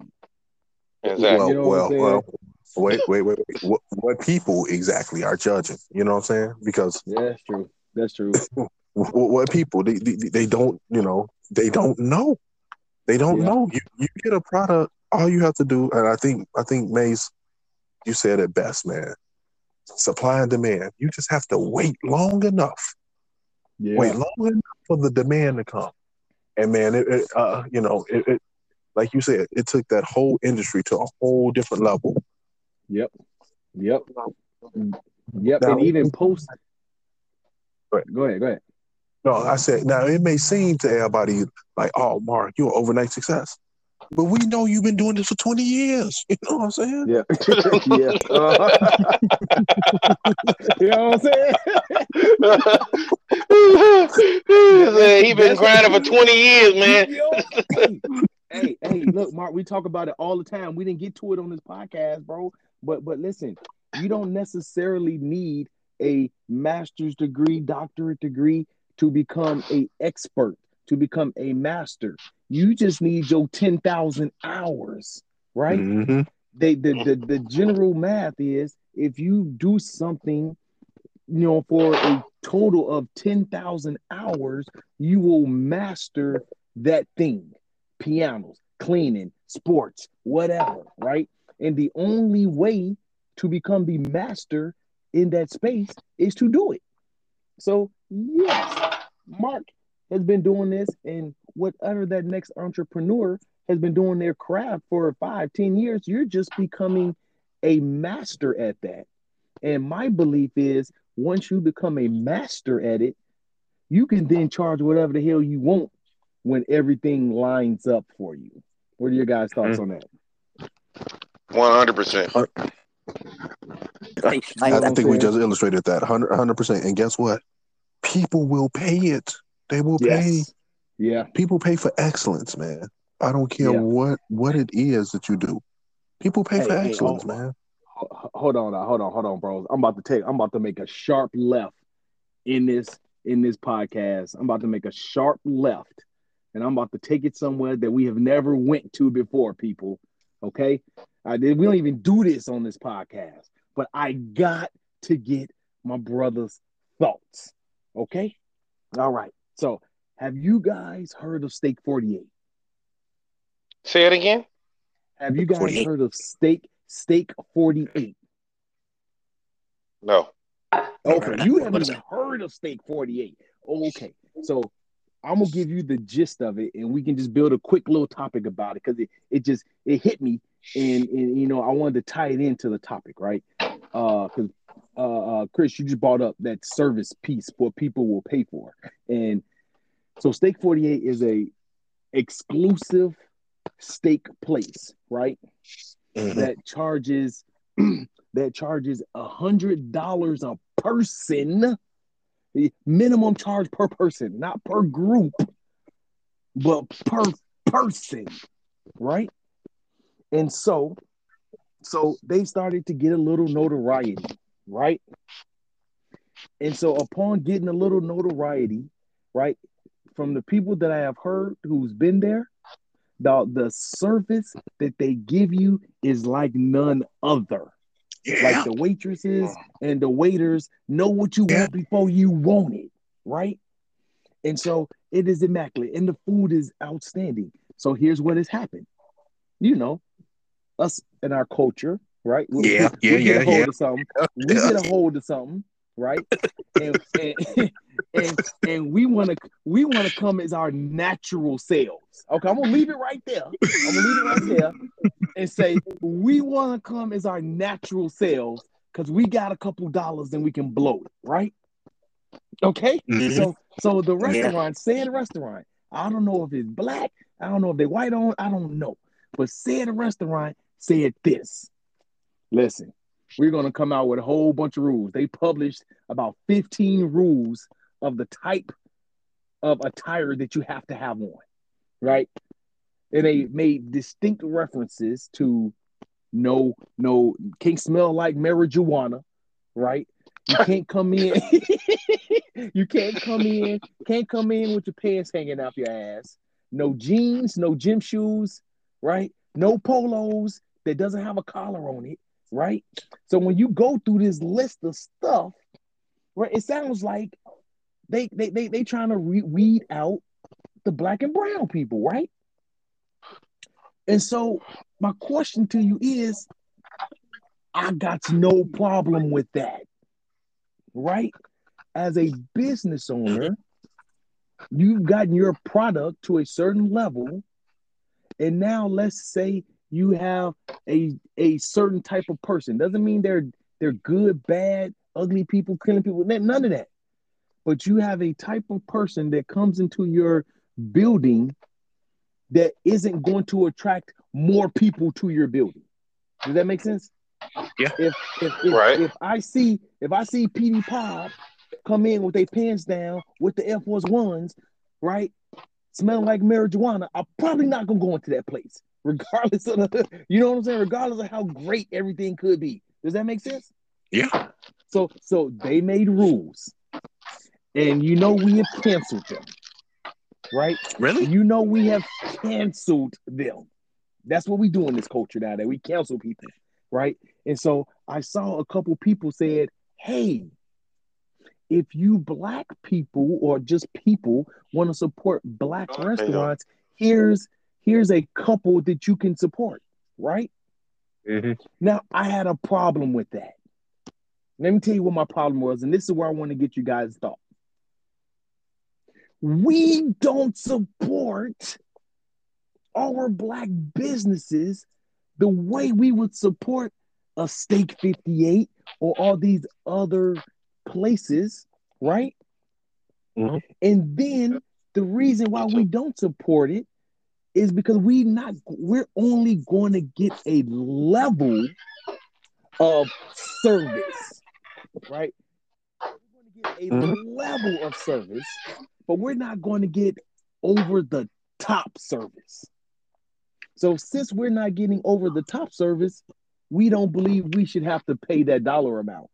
Exactly. Well, You know what well, well. Wait, wait, wait, wait. What, what people exactly are judging? You know what I'm saying? Because Yeah, that's true. That's true. what, what people they, they they don't you know they don't know they don't Yeah. know you you get a product all you have to do and i think i think mace you said it best man supply and demand you just have to wait long enough Yeah. wait long enough for the demand to come and man it, it uh you know it, it like you said it took that whole industry to a whole different level Yep. Yep. Yep. Now- and even post. Go ahead. Go ahead. Go ahead. No i said now it may seem to everybody like oh mark you're an overnight success but we know you've been doing this for 20 years you know what i'm saying Yeah. yeah. Uh-huh. you know what I'm saying? He's been grinding for 20 years, man. Hey, hey, hey, look, Mark, we talk about it all the time. We didn't get to it on this podcast, bro. But but listen, you don't necessarily need a master's degree, doctorate degree to become a expert, to become a master. You just need your 10,000 hours, right? Mhm. they the, the the general math is if you do something you know for a total of 10,000 hours you will master that thing pianos cleaning sports whatever right and the only way to become the master in that space is to do it so yes mark has been doing this and whatever that next entrepreneur has been doing their craft for five, ten years, you're just becoming a master at that. And my belief is once you become a master at it, you can then charge whatever the hell you want when everything lines up for you. What are your guys' thoughts mm-hmm. on that? 100%. I, I I think we just illustrated that 100 percent. And guess what? People will pay it. They will pay. Yeah. People pay for excellence, man. I don't care Yeah. what what it is that you do. People pay for Hey, hey, excellence, oh, man. Oh, hold on, hold on, hold on, bros. I'm about to take. I'm about to make a sharp left in this in this podcast. I'm about to make a sharp left, and I'm about to take it somewhere that we have never went to before. People, okay? I did. We don't even do this on this podcast, but I got to get my brother's thoughts. Okay. All right. So, have you guys heard of Steak 48? Say it again. Have you guys 48. heard of Steak Steak 48? No. Okay, you haven't even heard of Steak 48. Okay, so I'm gonna give you the gist of it, and we can just build a quick little topic about it because it, it just it hit me, and, and you know I wanted to tie it into the topic, right? Uh, because uh, uh, Chris, you just brought up that service piece, what people will pay for, and so Steak 48 is a exclusive steak place, right? Mhm. that charges that charges a hundred dollars a person The minimum charge per person not per group but per person, right? And so, so they started to get a little notoriety, right? And so, upon getting a little notoriety, right, from the people that I have heard who's been there, the the service that they give you is like none other. Yeah. Like the waitresses and the waiters know what you Yeah. want before you want it, right? And so it is immaculate, and the food is outstanding. So here's what has happened. You know, us and our culture, right? We, Yeah, we, yeah, we get yeah, a hold yeah. of something. We get a hold of something, right? And and, and, and we want to we want to come as our natural selves. Okay, I'm gonna leave it right there. I'm gonna leave it right there and say we want to come as our natural selves because we got a couple dollars and we can blow it, right? Okay, Mhm. so so the restaurant, say the restaurant. I don't know if it's black. I don't know if they white on. I don't know, but say the restaurant said this. Listen, we're gonna come out with a whole bunch of rules. They published about 15 rules of the type of attire that you have to have on, right? And they made distinct references to no, no, can't smell like marijuana, right? You can't come in, you can't come in, can't come in with your pants hanging off your ass. No jeans, no gym shoes, right? No polos that doesn't have a collar on it, right? So when you go through this list of stuff, right, it sounds like they they they, they trying to re- weed out the black and brown people, right? And so my question to you is, I got no problem with that, right? As a business owner, you've gotten your product to a certain level, and now let's say you have a a certain type of person. Doesn't mean they're they're good, bad, ugly people, killing people. None of that. But you have a type of person that comes into your building that isn't going to attract more people to your building. Does that make sense? Yeah. If if if, Right. if I see if I see PD Pop come in with their pants down with the Air Force Ones, right, smelling like marijuana, I'm probably not gonna go into that place, regardless of the, you know what I'm saying, regardless of how great everything could be. Does that make sense? Yeah. So so they made rules, and you know we have canceled them, right? Really? You know we have canceled them. That's what we do in this culture now. That we cancel people, right? And so I saw a couple people said, "Hey, if you black people or just people want to support black restaurants, here's here's a couple that you can support, right?" hmm Now, I had a problem with that. Let me tell you what my problem was, and this is where I want to get you guys' thought. We don't support our black businesses the way we would support a Steak 58 or all these other places, right? Mhm. And then the reason why we don't support it is because we not we're only going to get a level of service, right? We're going to get a Mhm. level of service, but we're not going to get over the top service. So since we're not getting over the top service, we don't believe we should have to pay that dollar amount.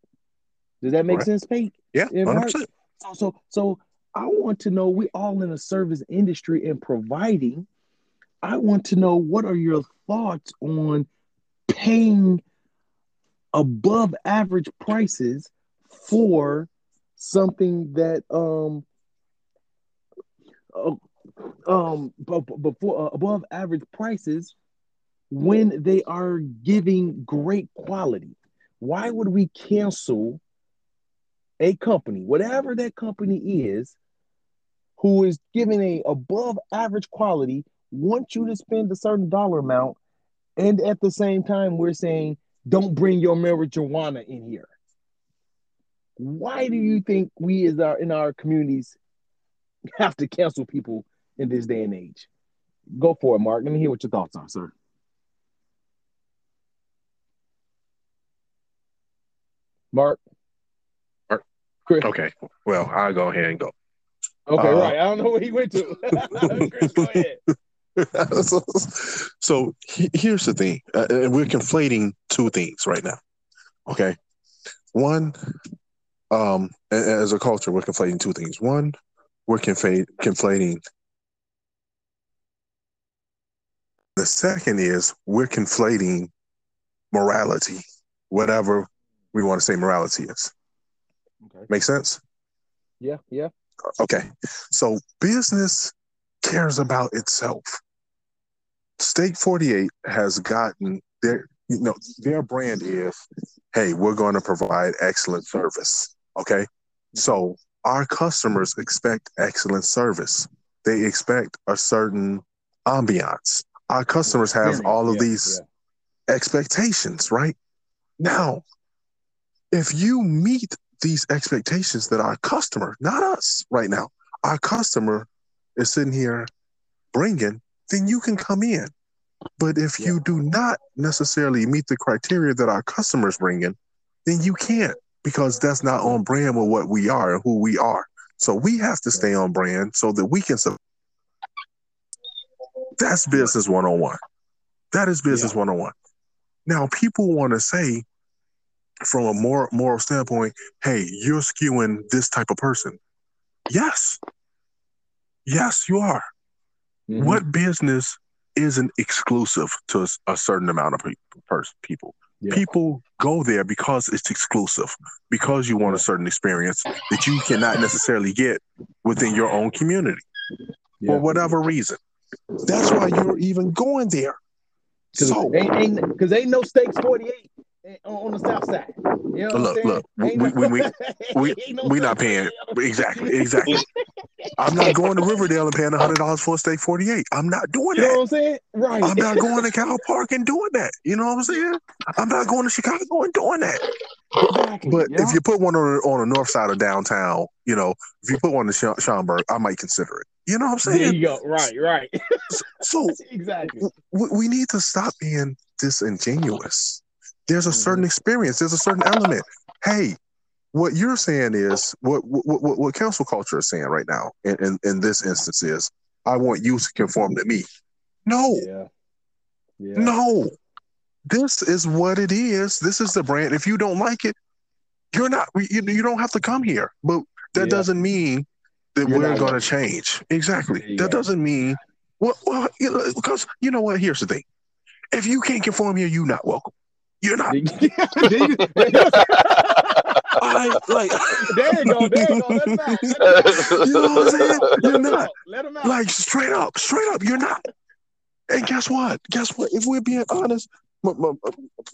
Does that make Right. sense, Pete? Yeah. Yeah, Hundred Mark. percent. So, so, so I want to know. We all in the service industry and providing. I want to know what are your thoughts on paying above average prices for something that um uh, um b- b- before uh, above average prices when they are giving great quality. Why would we cancel a company, whatever that company is, who is giving a above average quality, want you to spend a certain dollar amount, and at the same time we're saying don't bring your marijuana in here. Why do you think we as our in our communities have to cancel people in this day and age? Go for it, Mark. Let me hear what your thoughts are, sir. Mark. Mark. Chris. Okay. Well, I'll go ahead and go. Okay, Uh, right. I don't know where he went to. Chris, go ahead. So, so he- here's the thing, uh, and we're conflating two things right now. Okay, one, um, as a culture, we're conflating two things. One, we're confla- conflating. The second is we're conflating morality, whatever we want to say morality is. Okay. Make sense? Yeah, yeah. Okay. So business cares about itself. Steak 48 has gotten their you know their brand is hey, we're going to provide excellent service. Okay? So our customers expect excellent service. They expect a certain ambiance. Our customers have all of Yeah, these expectations, right? Now, if you meet these expectations that our customer, not us right now, our customer is sitting here bringing, then you can come in. But if you do not necessarily meet the criteria that our customers bring in, then you can't because that's not on brand with what we are and who we are. So we have to stay on brand so that we can. Su- that's business 101. That is business 101. Now, people want to say, from a moral, moral standpoint, hey, you're skewing this type of person. Yes. Yes, you are. Mhm. What business isn't exclusive to a certain amount of pe- people? Yeah. People go there because it's exclusive, because you want a certain experience that you cannot necessarily get within your own community Yeah. for whatever reason. That's why you're even going there. Cause So, ain't, ain't, ain't no stakes 48 Eh, on, on the south side. You know Look, look, we- Ain't we- we- we- no we not paying. Exactly, exactly. I'm not going to Riverdale and paying hundred dollars for a steak 48. I'm not doing You know that. what I'm saying? Right. I'm not going to Cal Park and doing that. You know what I'm saying? I'm not going to Chicago and doing that. Exactly. But yeah. if you put one on, on the north side of downtown, you know, if you put one in Scha- Schaumburg, I might consider it. You know what I'm there saying? you go. Right, right. So exactly. we, we need to stop being disingenuous. There's a Mhm. certain experience. There's a certain element. Hey, what you're saying is what what, what, what cancel culture is saying right now. In, in in this instance is, I want you to conform to me. No, Yeah. Yeah. no. This is what it is. This is the brand. If you don't like it, you're not. You, you don't have to come here. But that Yeah. doesn't mean that You're we're going to change. Exactly. That doesn't mean. Well, well, you know, because you know what? Here's the thing. If you can't conform here, you're not welcome. You're not. I like. there you go. There you go. That's right. You know what I'm saying? You're not. Let him out. Like straight up, straight up, you're not. And guess what? Guess what? If we're being honest, M- M-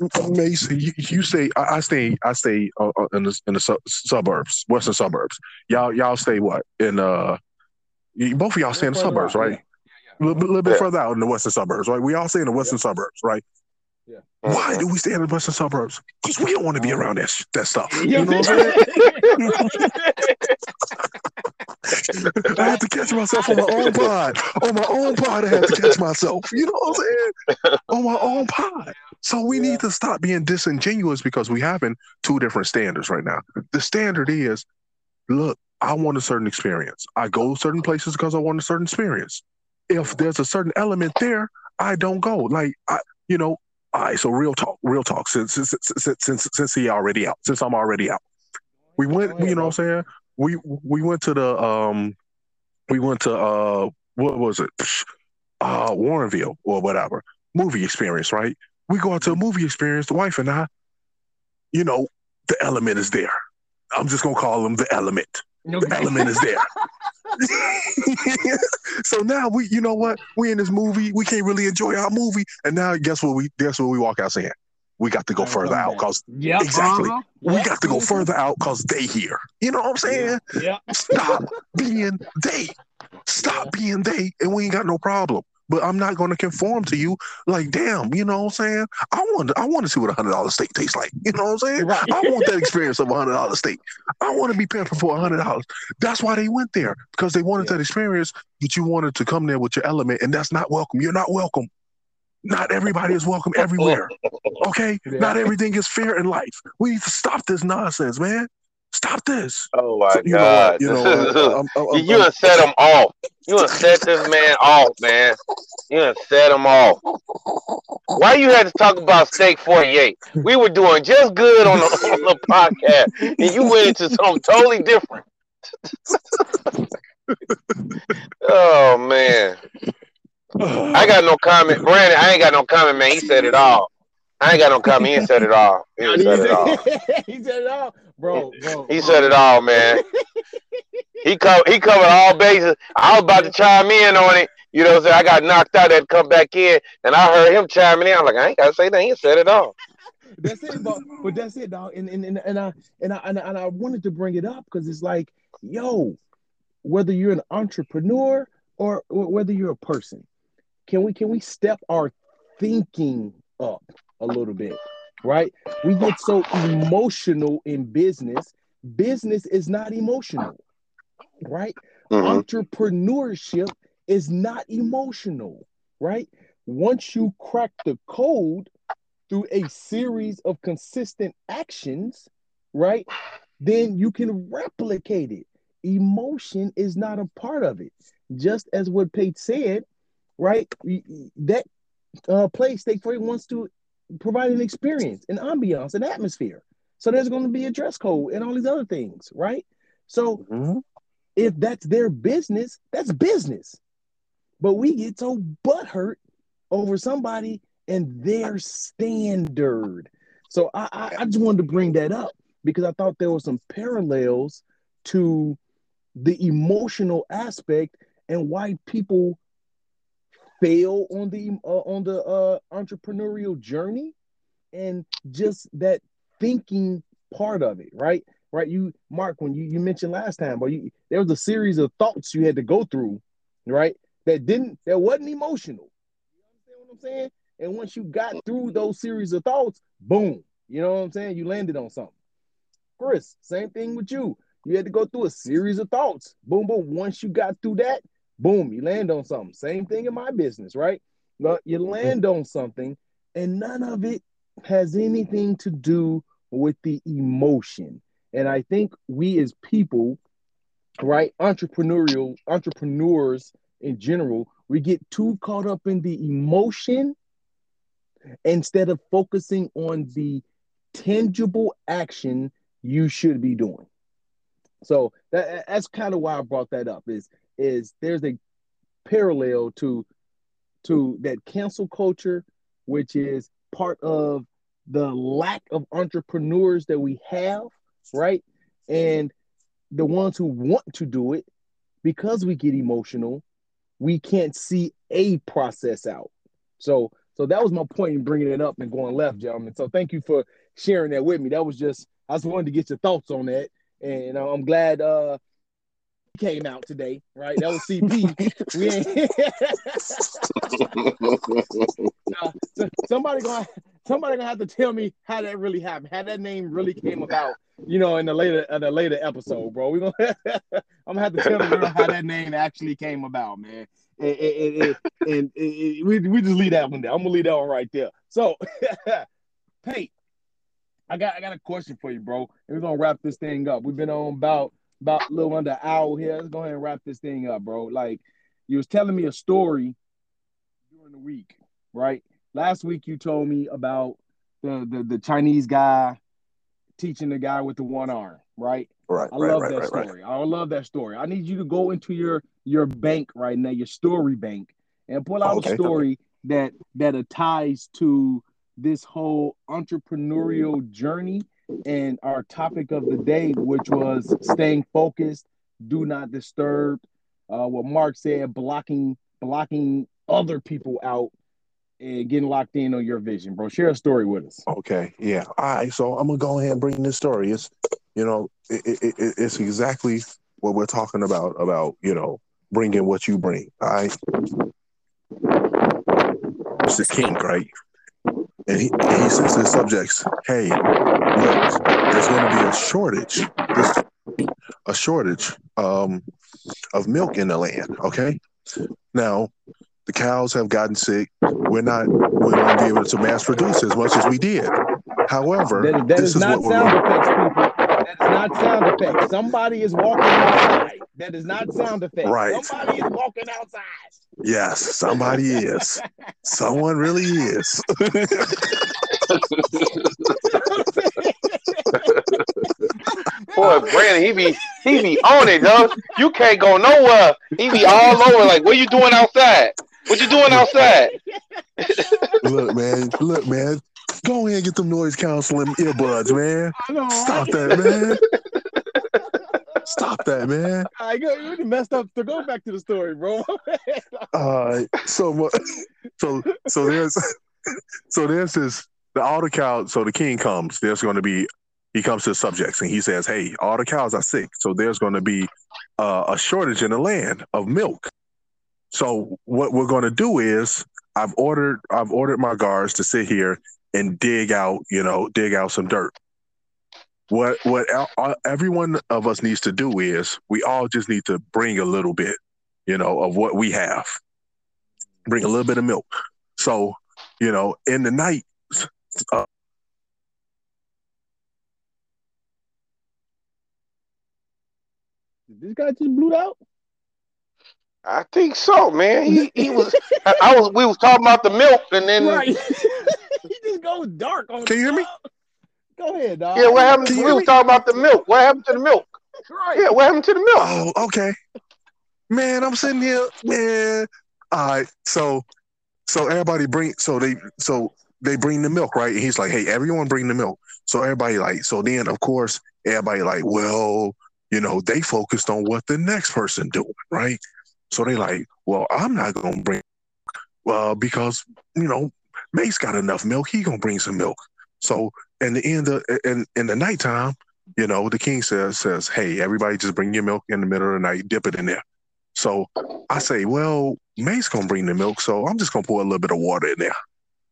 M- Mace, you, you say I, I stay, I stay uh, uh, in the in the su- suburbs, western suburbs. Y'all, y'all stay what in uh? Both of y'all stay in the suburbs, out, right? A little, bit- little bit Yeah. further out in the western suburbs, right? We all stay in the western suburbs, right? Yeah. Why do we stay in the western suburbs? Because we don't want to be around that sh- that stuff. Yeah. You know what I'm saying? I had to catch myself on my own pod. On my own pod, I had to catch myself. You know what I'm saying? On my own pod. So we Yeah. need to stop being disingenuous because we having two different standards right now. The standard is, look, I want a certain experience. I go certain places because I want a certain experience. If there's a certain element there, I don't go. Like I, you know, all right. So real talk, real talk. Since since since since, since he already out, since I'm already out, we went. Ahead, you know what I'm saying? We we went to the um, we went to uh, what was it? Uh, Warrenville or whatever movie experience, right? We go out to a movie experience, the wife and I. You know, the element is there. I'm just gonna call him the element. The element is there. so now we, you know what? We in this movie. We can't really enjoy our movie, and now guess what? We guess what we walk out saying. We got to go further out because Yep. Exactly. uh-huh. we Yep. got to go Mhm. further out because they here. You know what I'm saying? Yep. Stop being they. Stop Yeah. being they, and we ain't got no problem. But I'm not going to conform to you. Like, damn, you know what I'm saying? I want, I want to see what a hundred dollar steak tastes like. You know what I'm saying? Right. I want that experience of a hundred dollar steak. I want to be pampered for a hundred dollars. That's why they went there because they wanted Yeah. that experience. But you wanted to come there with your element, and that's not welcome. You're not welcome. Not everybody is welcome everywhere. Okay, Yeah. not everything is fair in life. We need to stop this nonsense, man. Stop this. Oh my So, you know, god! you know, I'm- I'm- I'm- you done set him off. You done set this man off, man. You done set him off. Why you had to talk about Steak 48? We were doing just good on the, on the podcast, and you went into something totally different. oh man. I got no comment. Brandon, I ain't got no comment, man. He said it all. I ain't got no comment. He said it all. He ain't said it all. he said it all, bro. bro He bro. said it all, man. He co- he covered all bases. I was about to chime in on it. You know what I'm saying? I got knocked out and come back in, and I heard him chiming in. I'm like, I ain't gotta say that. He said it all. That's it, but, but that's it, dog. And and, and and I and I and I, and I wanted to bring it up because it's like, yo, whether you're an entrepreneur or, or whether you're a person, can we can we step our thinking up a little bit, right? We get so emotional in business. Business is not emotional, right? Mhm. entrepreneurship is not emotional, right? Once you crack the code through a series of consistent actions, right, then you can replicate it. Emotion is not a part of it. Just as what Pate said, right? That uh, place Steak 48 wants to provide an experience, an ambiance, an atmosphere. So there's going to be a dress code and all these other things, right? So Mhm. if that's their business, that's business. But we get so butthurt over somebody and their standard. So I, I, I just wanted to bring that up because I thought there were some parallels to the emotional aspect and why people fail on the uh, on the uh, entrepreneurial journey and just that thinking part of it, right? Right. You, Mark, when you, you mentioned last time, but you, there was a series of thoughts you had to go through, right? That didn't, that wasn't emotional. You understand what I'm saying? And once you got through those series of thoughts, boom, you know what I'm saying? You landed on something. Chris, same thing with you. You had to go through a series of thoughts. Boom, boom. Once you got through that, boom, you land on something. Same thing in my business, right? But you mm-hmm. land on something, and none of it has anything to do with the emotion. And I think we as people, right, entrepreneurial entrepreneurs in general, we get too caught up in the emotion instead of focusing on the tangible action you should be doing. So that, that's kind of why I brought that up. Is is there's a parallel to to that cancel culture, which is part of the lack of entrepreneurs that we have, right? And the ones who want to do it, because we get emotional, we can't see a process out. So, so that was my point in bringing it up and going left, gentlemen. So, thank you for sharing that with me. That was just I just wanted to get your thoughts on that, and I'm glad uh came out today. Right, that was CP. we ain't. Now, so- somebody gonna somebody gonna have to tell me how that really happened, how that name really came about. You know, in the later in the later episode, bro. We gonna I'm gonna have to tell the girl how that name actually came about, man. And, and, and, and- and we we just leave that one there. I'm gonna leave that one right there. So, Pate, I got I got a question for you, bro. And we're gonna wrap this thing up. We've been on about about a little under an hour here. Let's go ahead and wrap this thing up, bro. Like you was telling me a story during the week, right? Last week you told me about the the, the Chinese guy teaching the guy with the one arm, right? Right, I right, love right, that right, right. story. I love that story. I need you to go into your your bank right now, your story bank, and pull out Okay. a story that that ties to this whole entrepreneurial journey and our topic of the day, which was staying focused, do not disturb. Uh, what Mark said, blocking blocking other people out and getting locked in on your vision, bro. Share a story with us. Okay, yeah. All right, so I'm gonna go ahead and bring this story. It's, you know, it, it, it, it's exactly what we're talking about. About you know, bringing what you bring. All right. It's the king, right? And he, he says to his subjects, "Hey, look, there's going to be a shortage. There's a shortage um, of milk in the land. Okay. Now, the cows have gotten sick. We're not. We won't be able to mass produce as much as we did. However, That, that this is is not what we're sound going. effects, people. That is not sound effect. Somebody is walking outside. That is not sound effect. Right. Somebody is walking outside. Yes, somebody is. Someone really is. Boy, Brandon, he be he be on it, dog. You can't go nowhere. He be all over. Like, what you doing outside? What you doing outside? look, man. Look, man. Go ahead and get them noise canceling earbuds, man. Stop right? that, man. Stop that, man. I go, you messed up. So go back to the story, bro. Uh, so so so there's so there's this the all the cows. So the king comes. There's going to be he comes to the subjects and he says, "Hey, all the cows are sick. So there's going to be uh, a shortage in the land of milk. So what we're going to do is I've ordered I've ordered my guards to sit here and dig out you know dig out some dirt. What what el- uh, every one of us needs to do is we all just need to bring a little bit you know, of what we have. Bring a little bit of milk. So, you know, in the night, uh, this guy just blew out. I think so, man. He he was. I, I was. We was talking about the milk, and then Right. He just goes dark on Can you hear me? Go ahead, dog. yeah, what happened? Can you We hear was me? talking about the milk. What happened to the milk? Right. Yeah, what happened to the milk? oh, okay. Man, I'm sitting here, man. All right. So, so everybody bring, so they, so they bring the milk, right? And he's like, hey, everyone bring the milk. So everybody like, so then of course, everybody like, well, you know, they focused on what the next person doing, right? So they like, well, I'm not gonna bring, well, because you know, Mace got enough milk. He gonna bring some milk. So in the end of in in the nighttime, you know, the king says says, hey, everybody, just bring your milk in the middle of the night, dip it in there. So I say, well, Mace gonna bring the milk, so I'm just gonna pour a little bit of water in there.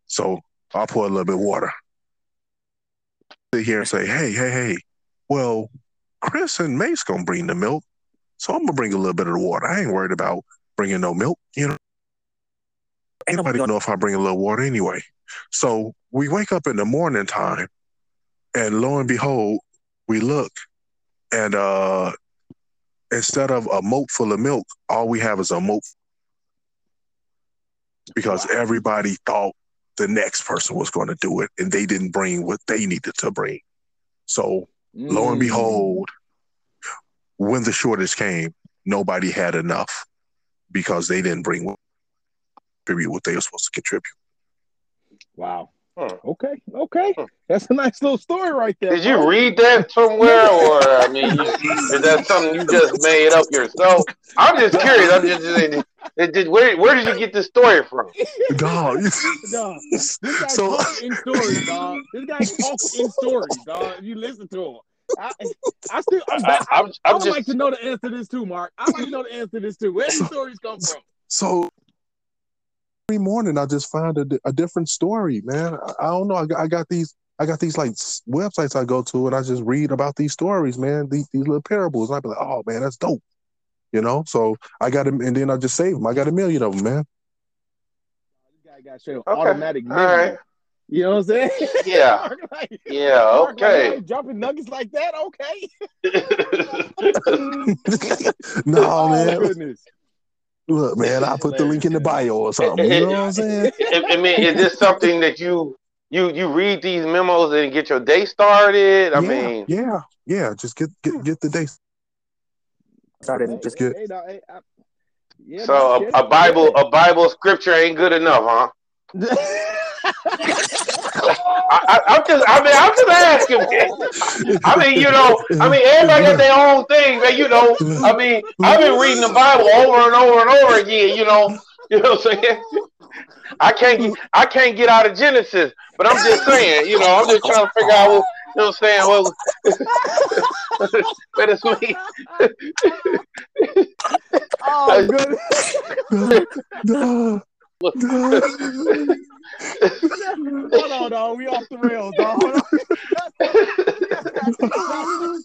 So I'll pour a little bit of water. Sit here and say, hey, hey, hey, well, Chris and Mace gonna bring the milk, so I'm gonna bring a little bit of the water. I ain't worried about bringing no milk, you know. Ain't nobody gonna know if I bring a little water anyway. So we wake up in the morning time, and lo and behold, we look, and uh, instead of a moat full of milk, all we have is a moat because everybody thought the next person was going to do it, and they didn't bring what they needed to bring. So lo Mm. and behold, when the shortage came, nobody had enough because they didn't bring what, contribute what they are supposed to contribute. Wow. Hmm. Okay. Okay. That's a nice little story right there. Did you read that somewhere, or I mean, you, is that something you just made up yourself? I'm just curious. I'm just, it, it, it- where where did you get this story from? Dog. Dog, This guy so in stories, dog. This guy talks in stories, dog. You listen to him. I, I still, I'm, I, I, I'm, I I'm would like to know the answer to this too, Mark. I want to know the answer to this too. Where these stories come from? so every morning I just find a, a different story, man. I, I don't know. I got, I got these I got these like websites I go to and I just read about these stories, man. These these little parables. And I be like, oh man, that's dope. You know. So I got them, and then I just save them. I got a million of them, man. This guy got straight up Okay. automatic All memory. right. You know what I'm saying? Yeah. Like- Yeah. Mark, like, Okay. I'm dropping nuggets like that. Okay. no, oh man. goodness. Look, man, I put the link in the bio or something. You know what I'm saying? I, I mean, is this something that you you you read these memos and get your day started? I yeah, mean, yeah, yeah. Just get get get the day started. and Just get Hey, dog, hey, I- yeah, so a, a Bible a Bible scripture ain't good enough, huh? I, I, I'm just I mean I'm just asking. I mean, you know, I mean everybody got their own thing, but You know, I mean, I've been reading the Bible over and over and over again. You know, you know what I'm saying? I can't get I can't get out of Genesis, but I'm just saying, you know, I'm just trying to figure out what you know what I'm saying. Well, but it's me. oh goodness. no, no. Hold on, dog. We off the rails, dog.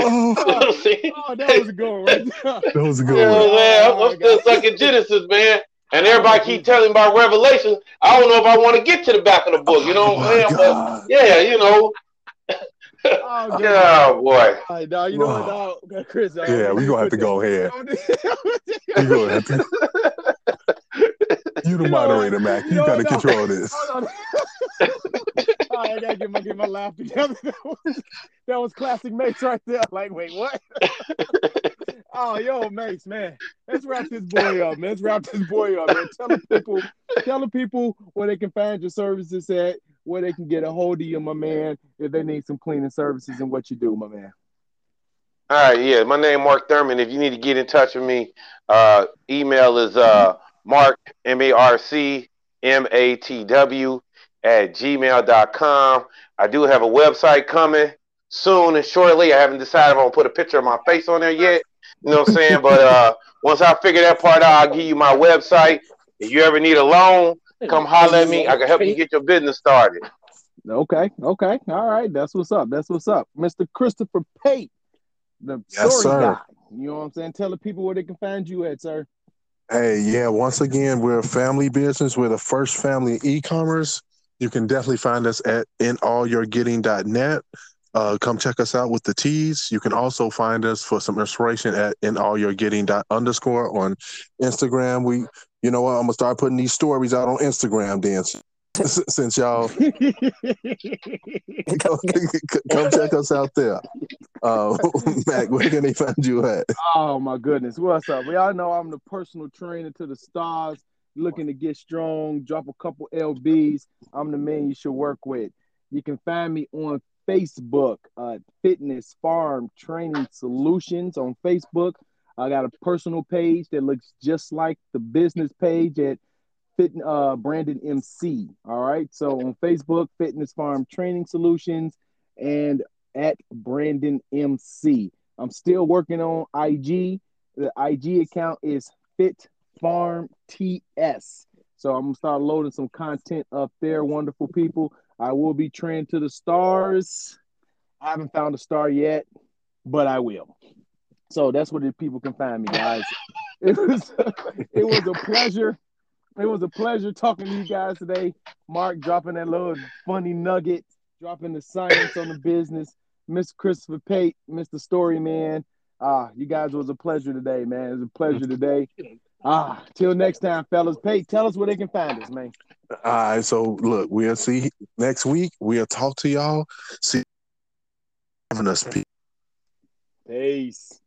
Oh, oh, that was a good one. Right that was a You good know one. what I'm saying? I'm, I'm still stuck in Genesis, man. And everybody keep telling about Revelation. I don't know if I want to get to the back of the book. You know Oh what I'm saying? But yeah, you know. Oh, God. Oh boy. All right, dog. You know what, dog? Chris. uh, Yeah, we gonna have to go ahead. We gonna have to, you the moderator, Mac. You know gotta what, control this. Hold on. All right, I gotta get my get my laugh together. That was, that was classic Mace right there. Like, wait, what? oh, yo, Mace, man. Let's wrap this boy up, man. Let's wrap this boy up, man. Tell the people, tell the people where they can find your services at, where they can get a hold of you, my man, if they need some cleaning services and what you do, my man. All right, yeah. My name Mark Thurman. If you need to get in touch with me, uh, email is uh, Mark M A R C M A T W at gmail.com. I do have a website coming soon and shortly. I haven't decided if I'm gonna put a picture of my face on there yet. You know what I'm saying? But uh, once I figure that part out, I'll give you my website. If you ever need a loan, come holler at me. I can help you get your business started. Okay, okay, all right. That's what's up. That's what's up, Mr. Christopher Pate, the Yes, story sir. guy. You know what I'm saying? Tell the people where they can find you at, sir. Hey, yeah, once again, we're a family business. We're the first family e-commerce. You can definitely find us at inallyourgetting.net. Uh, come check us out with the teas. You can also find us for some inspiration at inallyourgetting underscore on Instagram. We, you know what, I'm gonna start putting these stories out on Instagram then. Since y'all come, come check us out there. Uh, Mac, where can they find you at? oh my goodness, what's up? We all know I'm the personal trainer to the stars, looking to get strong, drop a couple lbs. I'm the man you should work with. You can find me on Facebook, uh, Fitness Farm Training Solutions on Facebook. I got a personal page that looks just like the business page at Fit uh, Brandon MC. All right, so on Facebook, Fitness Farm Training Solutions, and at Brandon MC. I'm still working on IG. The IG account is Fit Farm TS. So I'm gonna start loading some content up there. Wonderful people. I will be training to the stars. I haven't found a star yet, but I will. So that's where the people can find me, guys. It was it was a pleasure. It was a pleasure talking to you guys today. Mark dropping that little funny nugget, dropping the science on the business. Mr. Christopher Pate, Mr. Story Man. Ah, you guys it was a pleasure today, man. It was a pleasure today. Ah, till next time, fellas. Pate, tell us where they can find us, man. All right, so look, we'll see next week. We'll talk to y'all. See having us. Peace.